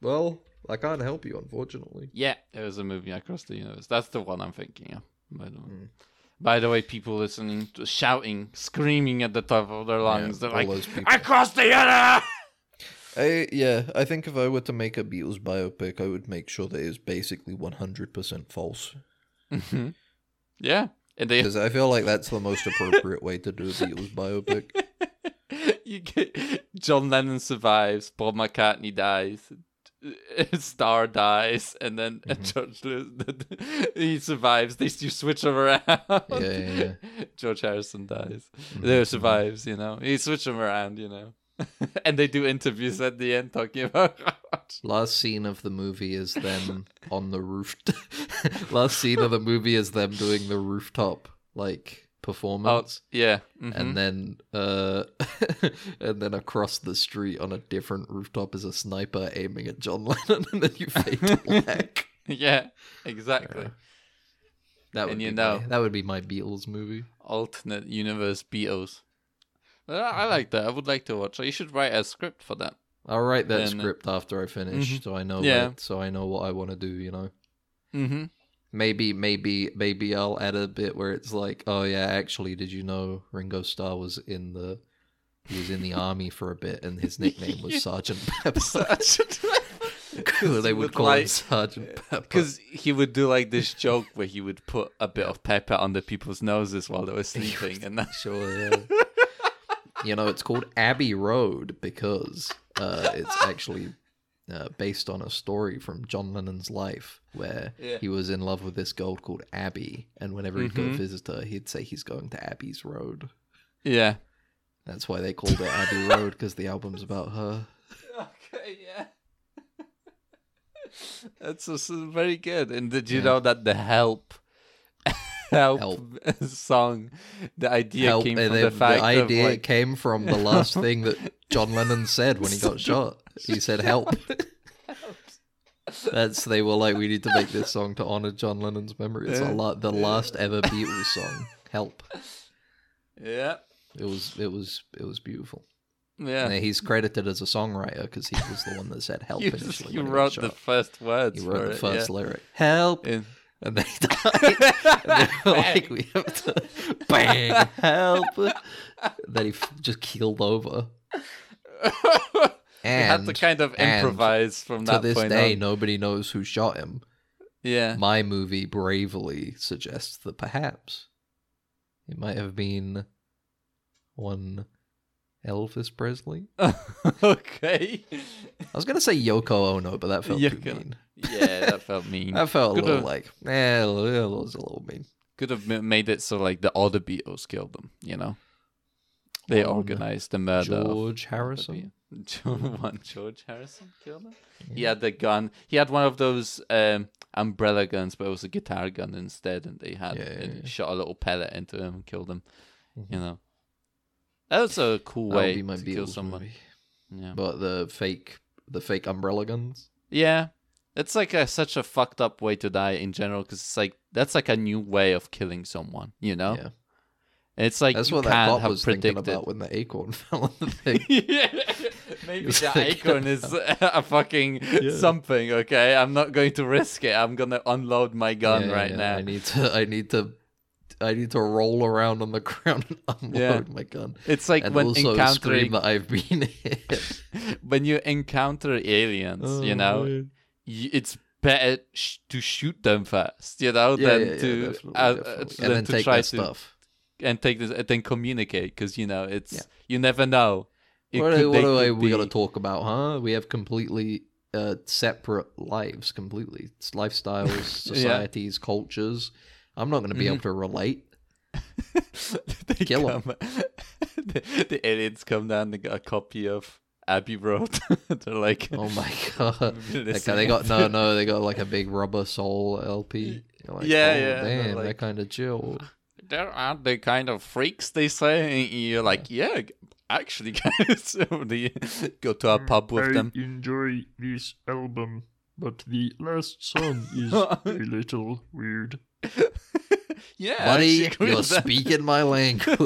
Well, I can't help you, unfortunately. Yeah, there was a movie Across the Universe. That's the one I'm thinking of. By the way. Mm. By the way, people listening, to shouting, screaming at the top of their lungs. Yeah, They're like. "Across the Universe!" I yeah, I think if I were to make a Beatles biopic, I would make sure that it's basically one hundred percent false. Mhm. Yeah, they Because I feel like that's the most appropriate way to do a Beatles biopic. you get John Lennon survives, Paul McCartney dies, Starr dies, and then Mm-hmm. George Lewis, he survives. They you switch them around. Yeah, yeah, yeah. George Harrison dies. Mhm, There survives, you know. he switch them around, you know. and they do interviews at the end talking about. Last scene of the movie is them on the roof. Last scene of the movie is them doing the rooftop like oh, performance. yeah. mhm. And then, uh, and then across the street on a different rooftop is a sniper aiming at John Lennon, and then you fade to black. yeah, exactly. Yeah. That would And you my- know- that would be my Beatles movie. Alternate universe Beatles. I like that. I would like to watch. So you should write a script for that. I'll write that Then, uh, script after I finish, mhm. so I know. Yeah. what- so I know what I want to do. You know. Mm-hmm. Maybe, maybe, maybe I'll add a bit where it's like, oh yeah, actually, did you know Ringo Starr was in the he was in the army for a bit, and his nickname was Sergeant Pepper. they would call like- him Sergeant Pepper. Because he would do like this joke where he would put a bit of pepper under people's noses while they were sleeping, and that, Sure, yeah. you know, it's called Abbey Road because uh, it's actually uh, based on a story from John Lennon's life where Yeah. he was in love with this girl called Abby, and whenever he'd go Mhm. visit her, he'd say he's going to Abbey's Road. yeah. That's why they called it Abbey Road because the album's about her. Okay, yeah. That's also very good. And did you Yeah. know that the help help, Help. song, the idea Help, came from the fact the idea of like, came from the last thing that John Lennon said when he got shot. He said, "Help." That's they were like, we need to make this song to honor John Lennon's memory. It's a la- the last ever Beatles song. Help. yeah, It was it was it was beautiful. yeah. And he's credited as a songwriter because he was the one that said help You, initially. you wrote the first words. He wrote the it, first yeah. lyric. Help. In- And then he died. and they were like, we have to bang, help. then he f- just keeled over. you had to kind of and improvise from to that this point day, on. nobody knows who shot him. Yeah. My movie bravely suggests that perhaps it might have been one Elvis Presley. okay. I was gonna say Yoko Ono, but that felt too mean. Yeah, that felt mean. That felt a Could've- little like, eh, it was a little mean. Could have made it so like the other Beatles killed them. You know, they One organized the murder. George Harrison. One George Harrison killed him. He had the gun. He had one of those um, umbrella guns, but it was a guitar gun instead, and they had Yeah, yeah, and yeah. shot a little pellet into him and killed him. Mhm. You know, that was a cool way be my to kill Beatles someone. movie. Yeah. But the fake, the fake umbrella guns. Yeah, it's like a, such a fucked up way to die in general because it's like that's like a new way of killing someone. You know, Yeah, it's like that's what that cop was predicted. thinking about when the acorn fell in the thing. yeah, maybe the acorn is a fucking something. Okay, I'm not going to risk it. I'm gonna unload my gun Yeah, right yeah, now. I need to. I need to. I need to roll around on the ground and unload Yeah. my gun, It's like and when also encountering that I've been hit. when you encounter aliens. Oh, you know, y- it's better sh- to shoot them first. You know, yeah, than yeah, yeah, to definitely, uh, uh, definitely. than and then to take try to stuff. and take this and then communicate because you know it's Yeah. you never know. It What, could- what do we got to talk about, huh? We have completely uh, separate lives, completely It's lifestyles, societies, cultures. I'm not going to be Mm-hmm. able to relate. they Kill 'em. come, the, the aliens come down. They got a copy of Abbey Road. They're like, Oh my god! Listen. Okay, they got no, no. They got like a big rubber soul LP. Like, Yeah, oh, yeah, and they're Damn, they're kind of chill. there aren't they kind of freaks? They say. And you're like, yeah, actually, guys. so they go to a pub with I them. enjoy this album, but the last song is a little weird. yeah, Buddy, you're speaking my language.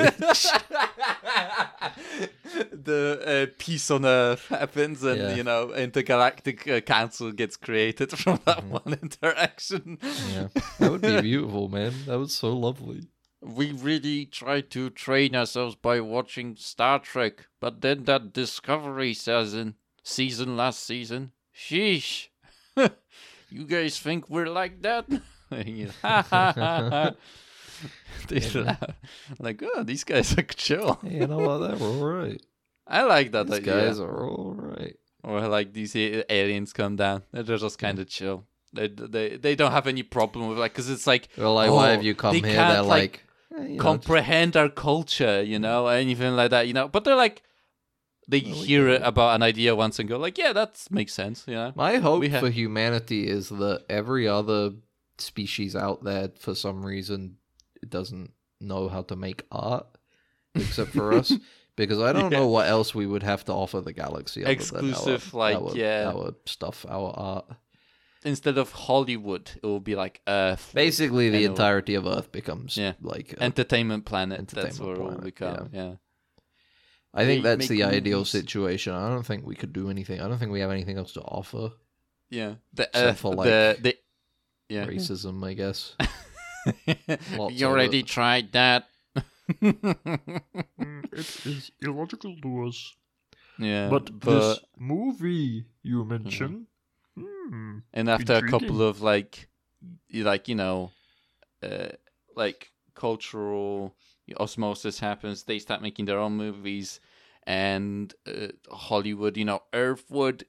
the uh, peace on Earth happens, and Yeah. you know, intergalactic uh, council gets created from that Mm-hmm. one interaction. yeah, that would be beautiful, man. That was so lovely. We really try to train ourselves by watching Star Trek, but then that Discovery season, season last season, sheesh. you guys think we're like that? You- ha, ha, ha, ha. laugh. Like, oh, these guys are chill. Hey, you know what? They're all right. I like that These idea. guys are all right. Or like these aliens come down, they're just kind of chill. They they they don't have any problem with like because it's like Well, like, why Oh, have you come they here? can't, They're like, like, eh, you know, comprehend our culture, you know, anything like that, you know. But they're like, they Well, hear it about an idea once and go like, yeah, that makes sense, you know. My hope for humanity is that every other species out there, for some reason, doesn't know how to make art, except for us. Because I don't Yeah. know what else we would have to offer the galaxy. other than Exclusive, our, like, our, yeah. our stuff, our art. Instead of Hollywood, it will be like Earth, Basically, the entirety of Earth becomes Yeah. like. entertainment planet. that's Entertainment where it will become. Yeah. I think they that's the ideal situation. I don't think we could do anything. I don't think we have anything else to offer. Yeah, the Earth, for, the like- the Yeah. racism, I guess. Lots you already it. tried that. Mm, it is illogical to us. yeah, but, but this movie you mention, hmm, and after a couple of like, y- like you know, uh, like cultural osmosis happens. They start making their own movies, and uh, Hollywood, you know, Earthwood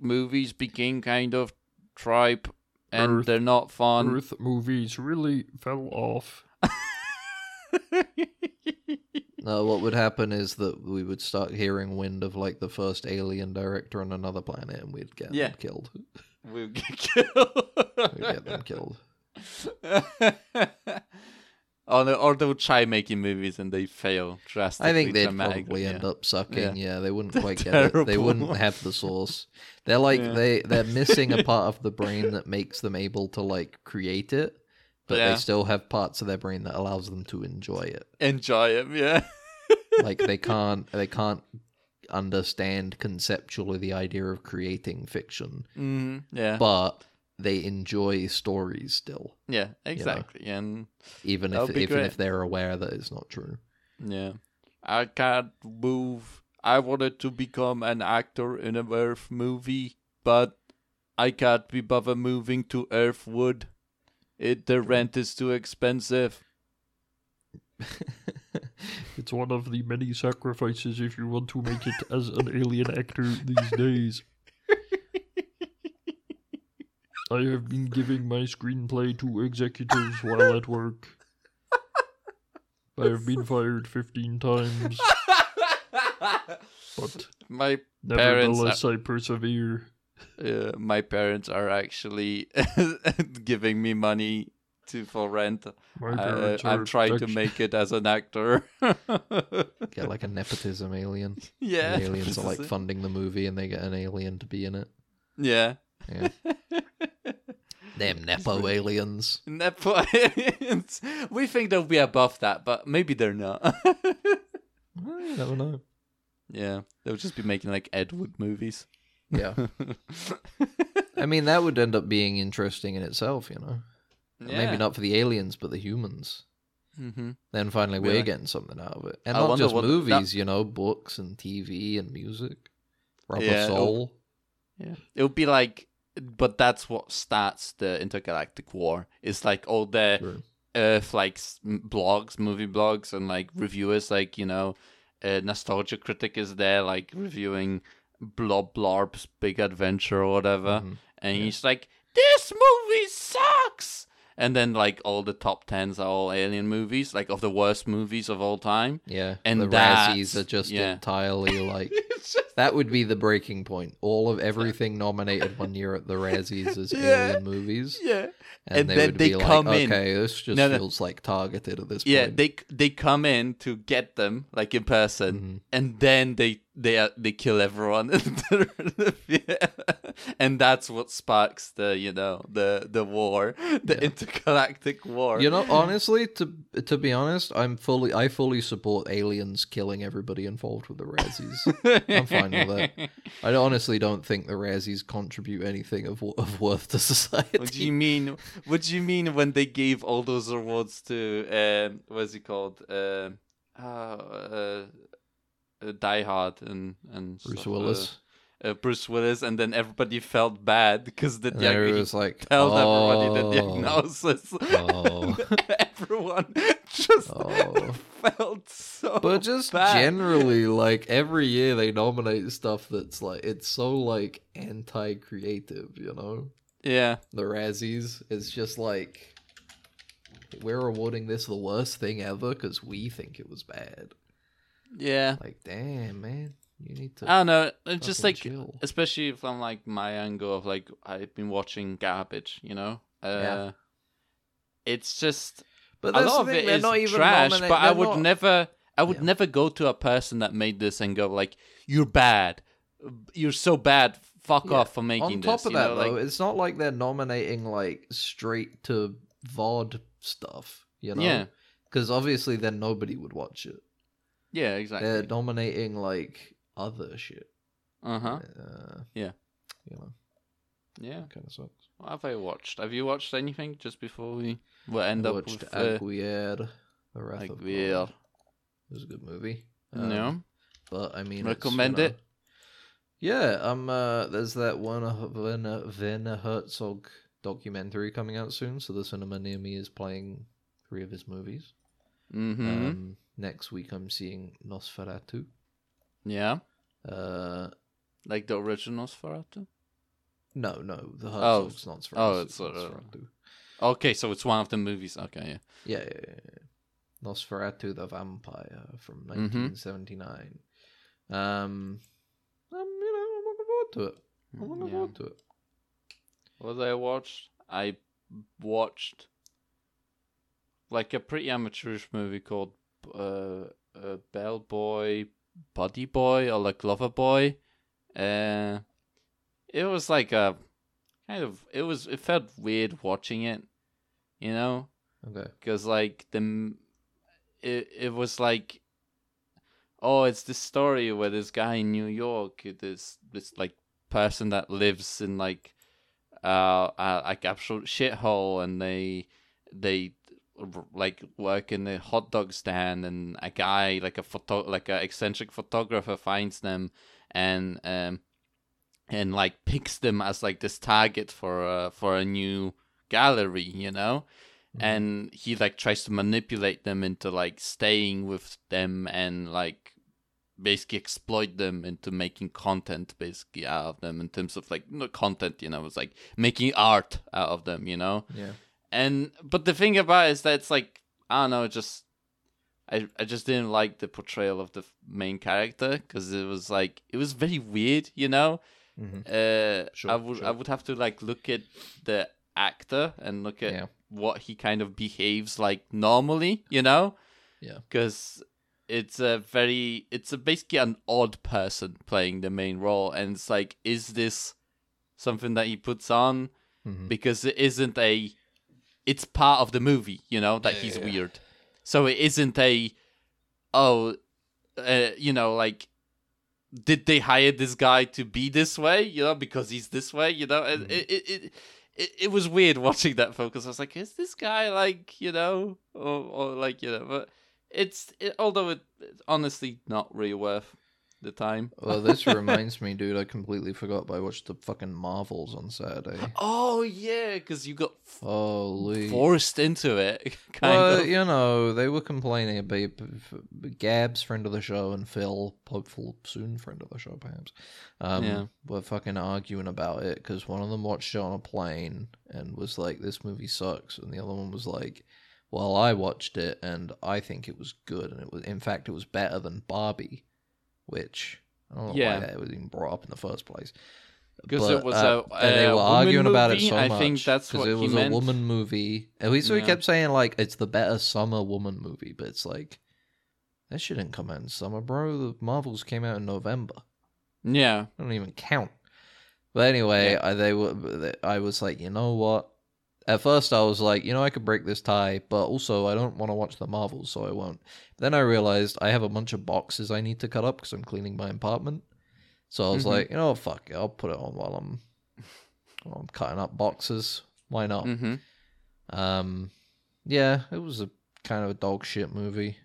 movies became kind of tripe, and Earth- they're not fun. Earth movies really fell off. No, what would happen is that we would start hearing wind of like the first alien director on another planet, and we'd get Yeah. them killed. We'd get killed. We'd get them killed. or, they- or they'll try making movies and they fail drastically. I think they'd probably end up sucking. Yeah. Yeah, they wouldn't quite get it. They wouldn't have the source. They're like Yeah. they they're missing a part of the brain that makes them able to like create it, but Yeah. they still have parts of their brain that allows them to enjoy it. Enjoy it, yeah. Like they can't they can't understand conceptually the idea of creating fiction, Mm, yeah. but they enjoy stories still, yeah, exactly. And even if even great. if they're aware that it's not true. yeah. I can't move. I wanted to become an actor in a Earth movie, but I can't be bothered moving to Earthwood. It the rent is too expensive. It's one of the many sacrifices if you want to make it as an alien actor these days. I have been giving my screenplay to executives while at work. I have been fired 15 times, but my Parents nevertheless I persevere. uh, my parents are actually giving me money to for rent. Uh, I'm trying to make it as an actor. Get like a nepotism alien. yeah, the aliens are like this is it. funding the movie, and they get an alien to be in it. Yeah. Yeah. Damn nepo aliens. Nepo aliens. We think they'll be above that, but maybe they're not. Well, you never know. yeah, they'll just be making like Ed Wood movies. Yeah. I mean, that would end up being interesting in itself, you know. Yeah. Maybe not for the aliens, but the humans. hmm Then finally, we're like- getting something out of it, and I not just movies, you know, books and TV and music. Rubber Yeah, it'll- Yeah, it would be like, but that's what starts the intergalactic war. It's like all the True. Earth like blogs, movie blogs, and like reviewers, like you know, uh, nostalgia critic is there, like reviewing Blob Blarb's Big Adventure or whatever, Mhm. and he's like, "This movie sucks." And then like all the top tens are all alien movies, like of the worst movies of all time. Yeah, And the that's- Razzies are just yeah. entirely like just- that would be the breaking point. All of everything nominated one year at the Razzies is Yeah. alien movies, yeah, and, And they then would they be come like, in. "Okay, this just No, no. feels like targeted at this yeah. point." They they come in to get them like in person, Mhm. and then they they uh, they kill everyone and that's what sparks the you know the the war the Yeah. intergalactic war You know, honestly, to to be honest, I'm fully I fully support aliens killing everybody involved with the Razzies. I'm fine with that. I honestly don't think the Razzies contribute anything of of worth to society. what do you mean what do you mean when they gave all those awards to um what's it called um uh, uh, uh, Die Hard and and Bruce stuff, uh, Willis? uh, Bruce Willis, and then everybody felt bad because the and then diag- it was like, told everybody the "Oh, diagnosis. Oh. Everyone just Oh. felt so. But just bad. generally, like every year they nominate stuff that's like it's so like anti-creative, you know. yeah, The Razzies is just like we're awarding this the worst thing ever because we think it was bad. Yeah. Like, damn, man, you need to. I don't know. It's just like, chill. especially from like my angle of like I've been watching garbage. You know. Uh, Yeah. It's just but a lot of thing, it even trash. nominate- but I would not- never. I would Yeah. never go to a person that made this and go like, "You're bad. You're so bad. Fuck Yeah. off for making this. On top this." of that, know, though, like, it's not like they're nominating like straight to VOD stuff, you know? Yeah. Because obviously, then nobody would watch it. Yeah, exactly. They're nominating like other shit. Uh huh. Uh, Yeah. You know, Yeah. kind of sucks. What have I watched? Have you watched anything just before we will end I up watched with uh, Aguirre, The Wrath of God. It was a good movie. No. Um, But I mean, it's, Recommend you know- it? Yeah, um, uh, there's that one Werner, Werner Herzog documentary coming out soon. So the cinema near me is playing three of his movies. Mm-hmm. Um, next week I'm seeing Nosferatu. yeah, Uh, like the original Nosferatu. no, no, the Oh, Herzog's Nosferatu. oh, it's, uh, Nosferatu. Okay, so it's one of the movies. Okay, yeah. Yeah, yeah, yeah, yeah. Nosferatu the Vampire from Mhm. 1979. Um, um, you know, I'm looking forward to it. I'm looking Yeah. forward to it. What did I watched? I watched like a pretty amateurish movie called uh, uh Bellboy, Buddy Boy, or like Lover Boy. Uh, it was like a kind of it was it felt weird watching it, you know, Okay. because like the it it was like oh it's this story where this guy in New York this this like person that lives in like uh, uh like absolute shithole and they they like work in a hot dog stand and a guy like a photo like a eccentric photographer finds them and um and like picks them as like this target for uh for a new gallery you know? And he like tries to manipulate them into like staying with them and like basically exploit them into making content basically out of them in terms of like no content you know it's like making art out of them you know? Yeah. And but the thing about it is that it's like i don't know just i i just didn't like the portrayal of the main character because it was like it was very weird you know hmm uh, Sure, I would I would have to like look at the actor and look at Yeah. what he kind of behaves like normally, you know? Yeah. Because it's a very it's a basically an odd person playing the main role, and it's like, is this something that he puts on? Mhm. Because it isn't a, it's part of the movie, you know, that he's Yeah. weird. So it isn't a, oh, uh, you know, like did they hire this guy to be this way? You know, because he's this way. You know, and it, it it it it was weird watching that focus. I was like, is this guy like you know, or or like you know, but it's it, although it, it's honestly not really worth the time. Well, this reminds me, dude. I completely forgot. But I watched the fucking Marvels on Saturday. Oh yeah, because you got f- Holy. forced into it, kind well, of. you know, they were complaining about Gab's friend of the show and Phil, hopeful soon friend of the show, perhaps. Um, Yeah. were fucking arguing about it because one of them watched it on a plane and was like, "This movie sucks," and the other one was like, "Well, I watched it and I think it was good, and it was, in fact, it was better than Barbie." Which I don't know Yeah. why that was even brought up in the first place. Because it was uh, a, and they were woman arguing about it movie, so I much. think that's what it was meant. a woman movie. At least we kept saying like it's the better summer woman movie, but it's like that shouldn't come out in summer, bro. The Marvels came out in November. Yeah, I don't even count. But anyway, I, they were. I was like, you know what? At first, I was like, you know, I could break this tie, but also I don't want to watch the Marvels, so I won't. Then I realized I have a bunch of boxes I need to cut up because I'm cleaning my apartment. So I was Mhm. like, you know, fuck it, I'll put it on while I'm, while I'm cutting up boxes. Why not? hmm Um, yeah, it was a kind of a dog shit movie.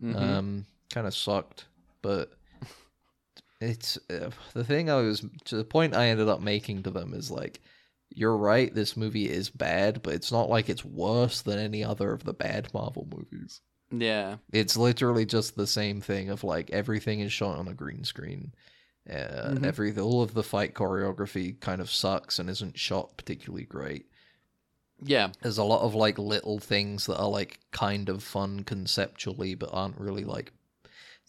hmm Um, kind of sucked, but it's uh, the thing I was to the point I ended up making to them is like, you're right, this movie is bad, but it's not like it's worse than any other of the bad Marvel movies. yeah, It's literally just the same thing of like everything is shot on a green screen. Uh, Mhm. Every all of the fight choreography kind of sucks and isn't shot particularly great yeah, there's a lot of like little things that are like kind of fun conceptually but aren't really like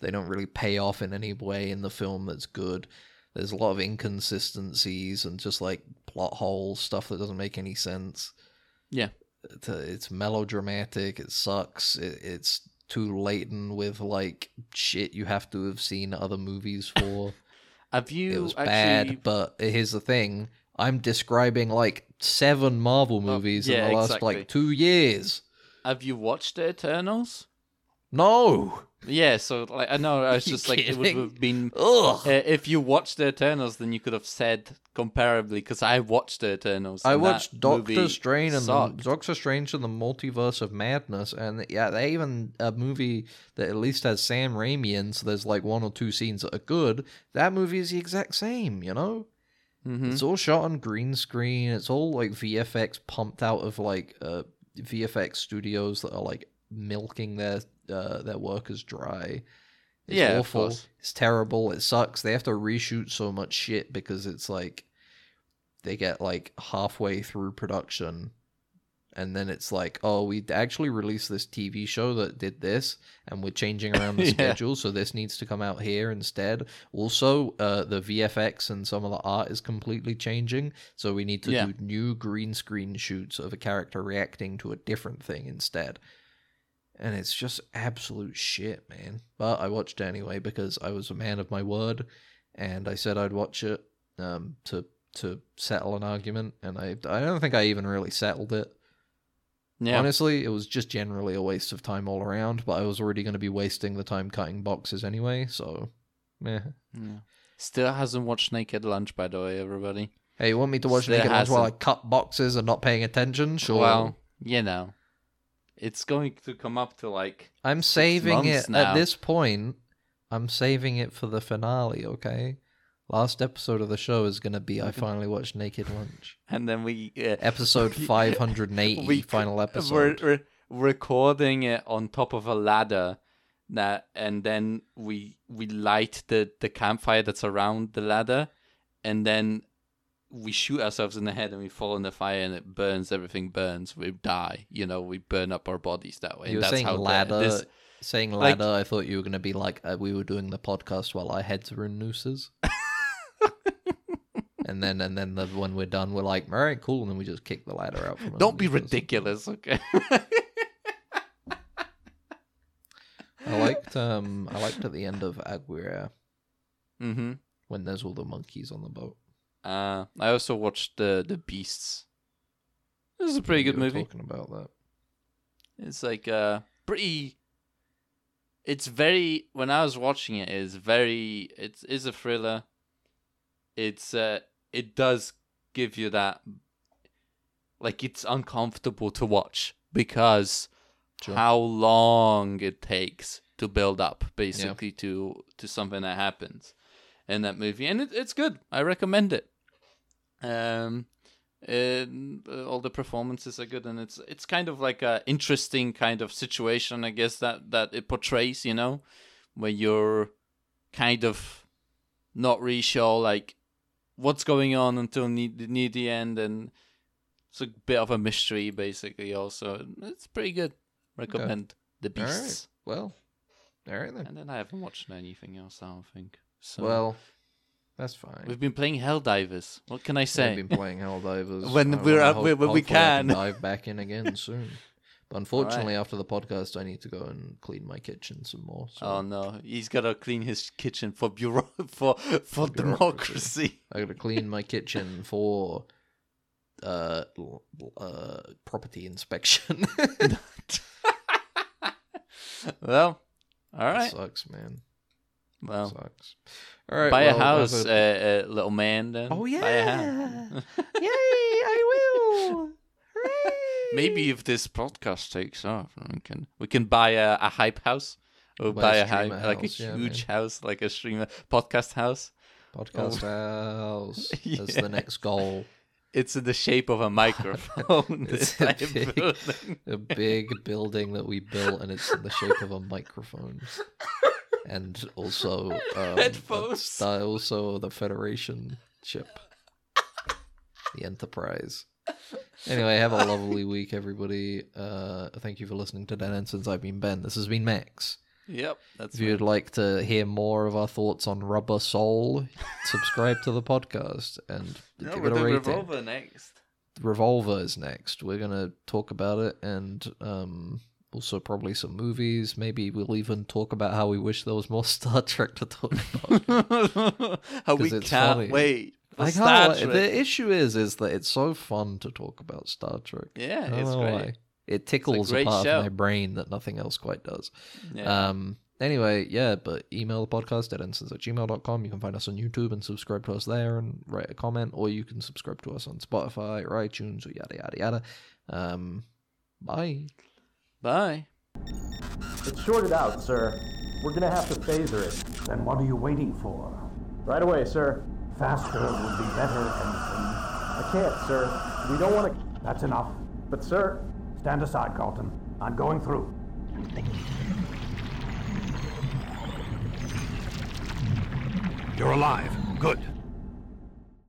they don't really pay off in any way in the film that's good there's a lot of inconsistencies and just like plot holes stuff that doesn't make any sense Yeah. it's, uh, it's melodramatic it sucks it, it's too laden with like shit you have to have seen other movies for Have you it was actually? bad but here's the thing i'm describing like seven marvel oh, movies in yeah, the last exactly. like two years Have you watched the Eternals? no Yeah, so like I know I was just like it would have been uh, if you watched the Eternals, then you could have said comparably because I watched the Eternals. I watched Doctor Strange and the. Doctor Strange and the Multiverse of Madness, and yeah, they even a movie that at least has Sam Raimi in, so there's like one or two scenes that are good. That movie is the exact same, you know. Mhm. It's all shot on green screen. It's all like VFX pumped out of like uh, VFX studios that are like milking their uh, their workers dry. It's Yeah, awful. It's terrible. It sucks. They have to reshoot so much shit because it's like they get like halfway through production and then it's like, oh, we actually released this TV show that did this, and we're changing around the Yeah. schedule, so this needs to come out here instead. Also, uh, the VFX and some of the art is completely changing, so we need to Yeah. do new green screen shoots of a character reacting to a different thing instead. And it's just absolute shit, man. But I watched it anyway because I was a man of my word, and I said I'd watch it um, to to settle an argument, and I I don't think I even really settled it. Yeah, Honestly, it was just generally a waste of time all around, but I was already going to be wasting the time cutting boxes anyway, so meh. yeah. Still hasn't watched Naked Lunch, by the way, everybody. Hey, you want me to watch Still Naked Lunch while I cut boxes and not paying attention? Sure. Well, you know, it's going to come up to like I'm saving it now. at this point. I'm saving it for the finale, okay? Last episode of the show is going to be I finally watched Naked Lunch. and then we uh, Episode 580, we- final we're, episode. we're recording it on top of a ladder that and then we we light the the campfire that's around the ladder and then we shoot ourselves in the head and we fall in the fire and it burns everything burns we die you know we burn up our bodies that way You were That's saying how ladder. this- saying like- ladder, I thought you were going to be like, uh, we were doing the podcast while our heads were in nooses. and then, and then the, when we're done, we're like, all right, cool. And then we just kick the ladder out from don't be ridiculous okay I liked, um, I liked at the end of Aguirre mm-hmm when there's all the monkeys on the boat. Uh i also watched the the beasts this is a pretty good movie Talking about that. It's like uh pretty it's very when I was watching it it's very it's is a thriller. It's uh it does give you that like it's uncomfortable to watch because Sure. how long it takes to build up basically to to something that happens in that movie and it, it's good i recommend it um and uh, all the performances are good and it's it's kind of like a interesting kind of situation i guess that that it portrays you know where you're kind of not really sure like what's going on until near, near the end and it's a bit of a mystery basically also. It's pretty good. Recommend the All right. beasts. Well, all right then. and then i haven't watched anything else i don't think. So Well, that's fine. we've been playing helldivers what can i say We've been playing Helldivers. When I we're up- when we hopefully I can. dive back in again soon. But unfortunately, after the podcast, I need to go and clean my kitchen some more. So Oh no, he's gotta clean his kitchen for bureau for for bureaucracy. democracy. I got to clean my kitchen for uh, uh property inspection. well, all right. sucks, man. Well, sucks. All right, buy well, a house, a- uh, uh, little man. Then. Oh Buy a house. Yay! I will. Hooray! Maybe if this podcast takes off, we can we can buy a, a hype house or Buy buy a hype streamer like a yeah, huge man. house, like a streamer podcast house. podcast house. That's Yeah. the next goal. It's in the shape of a microphone. It's a big- building. a big building that we built, and it's in the shape of a microphone, and also um, Headphones. uh, also the Federation ship, the Enterprise. Anyway, have a lovely week, everybody. Uh, thank you for listening to Dead Ensigns I've been Ben. This has been Max. Yep, that's If you'd like to hear more of our thoughts on Rubber Soul, subscribe to the podcast and no, give it a rating. Revolver next. Revolver is next. We're gonna talk about it and um also probably some movies. Maybe we'll even talk about how we wish there was more Star Trek to talk about. How we can't funny. wait. I can't. The issue is, is that it's so fun to talk about Star Trek. Yeah, it's great. why. It tickles a great part show. of my brain that nothing else quite does. Yeah. Um, anyway, yeah, but email the podcast at instance at gmail.com. You can find us on YouTube and subscribe to us there and write a comment, or you can subscribe to us on Spotify or iTunes or yada yada yada. Um, bye. Bye. It's shorted out, sir. We're gonna have to phaser it. Then what are you waiting for? Right away, sir. Faster would be better, Ensign. I can't, sir. We don't want to. That's enough. But, sir, Stand aside, Carlton. I'm going through. You're alive. Good.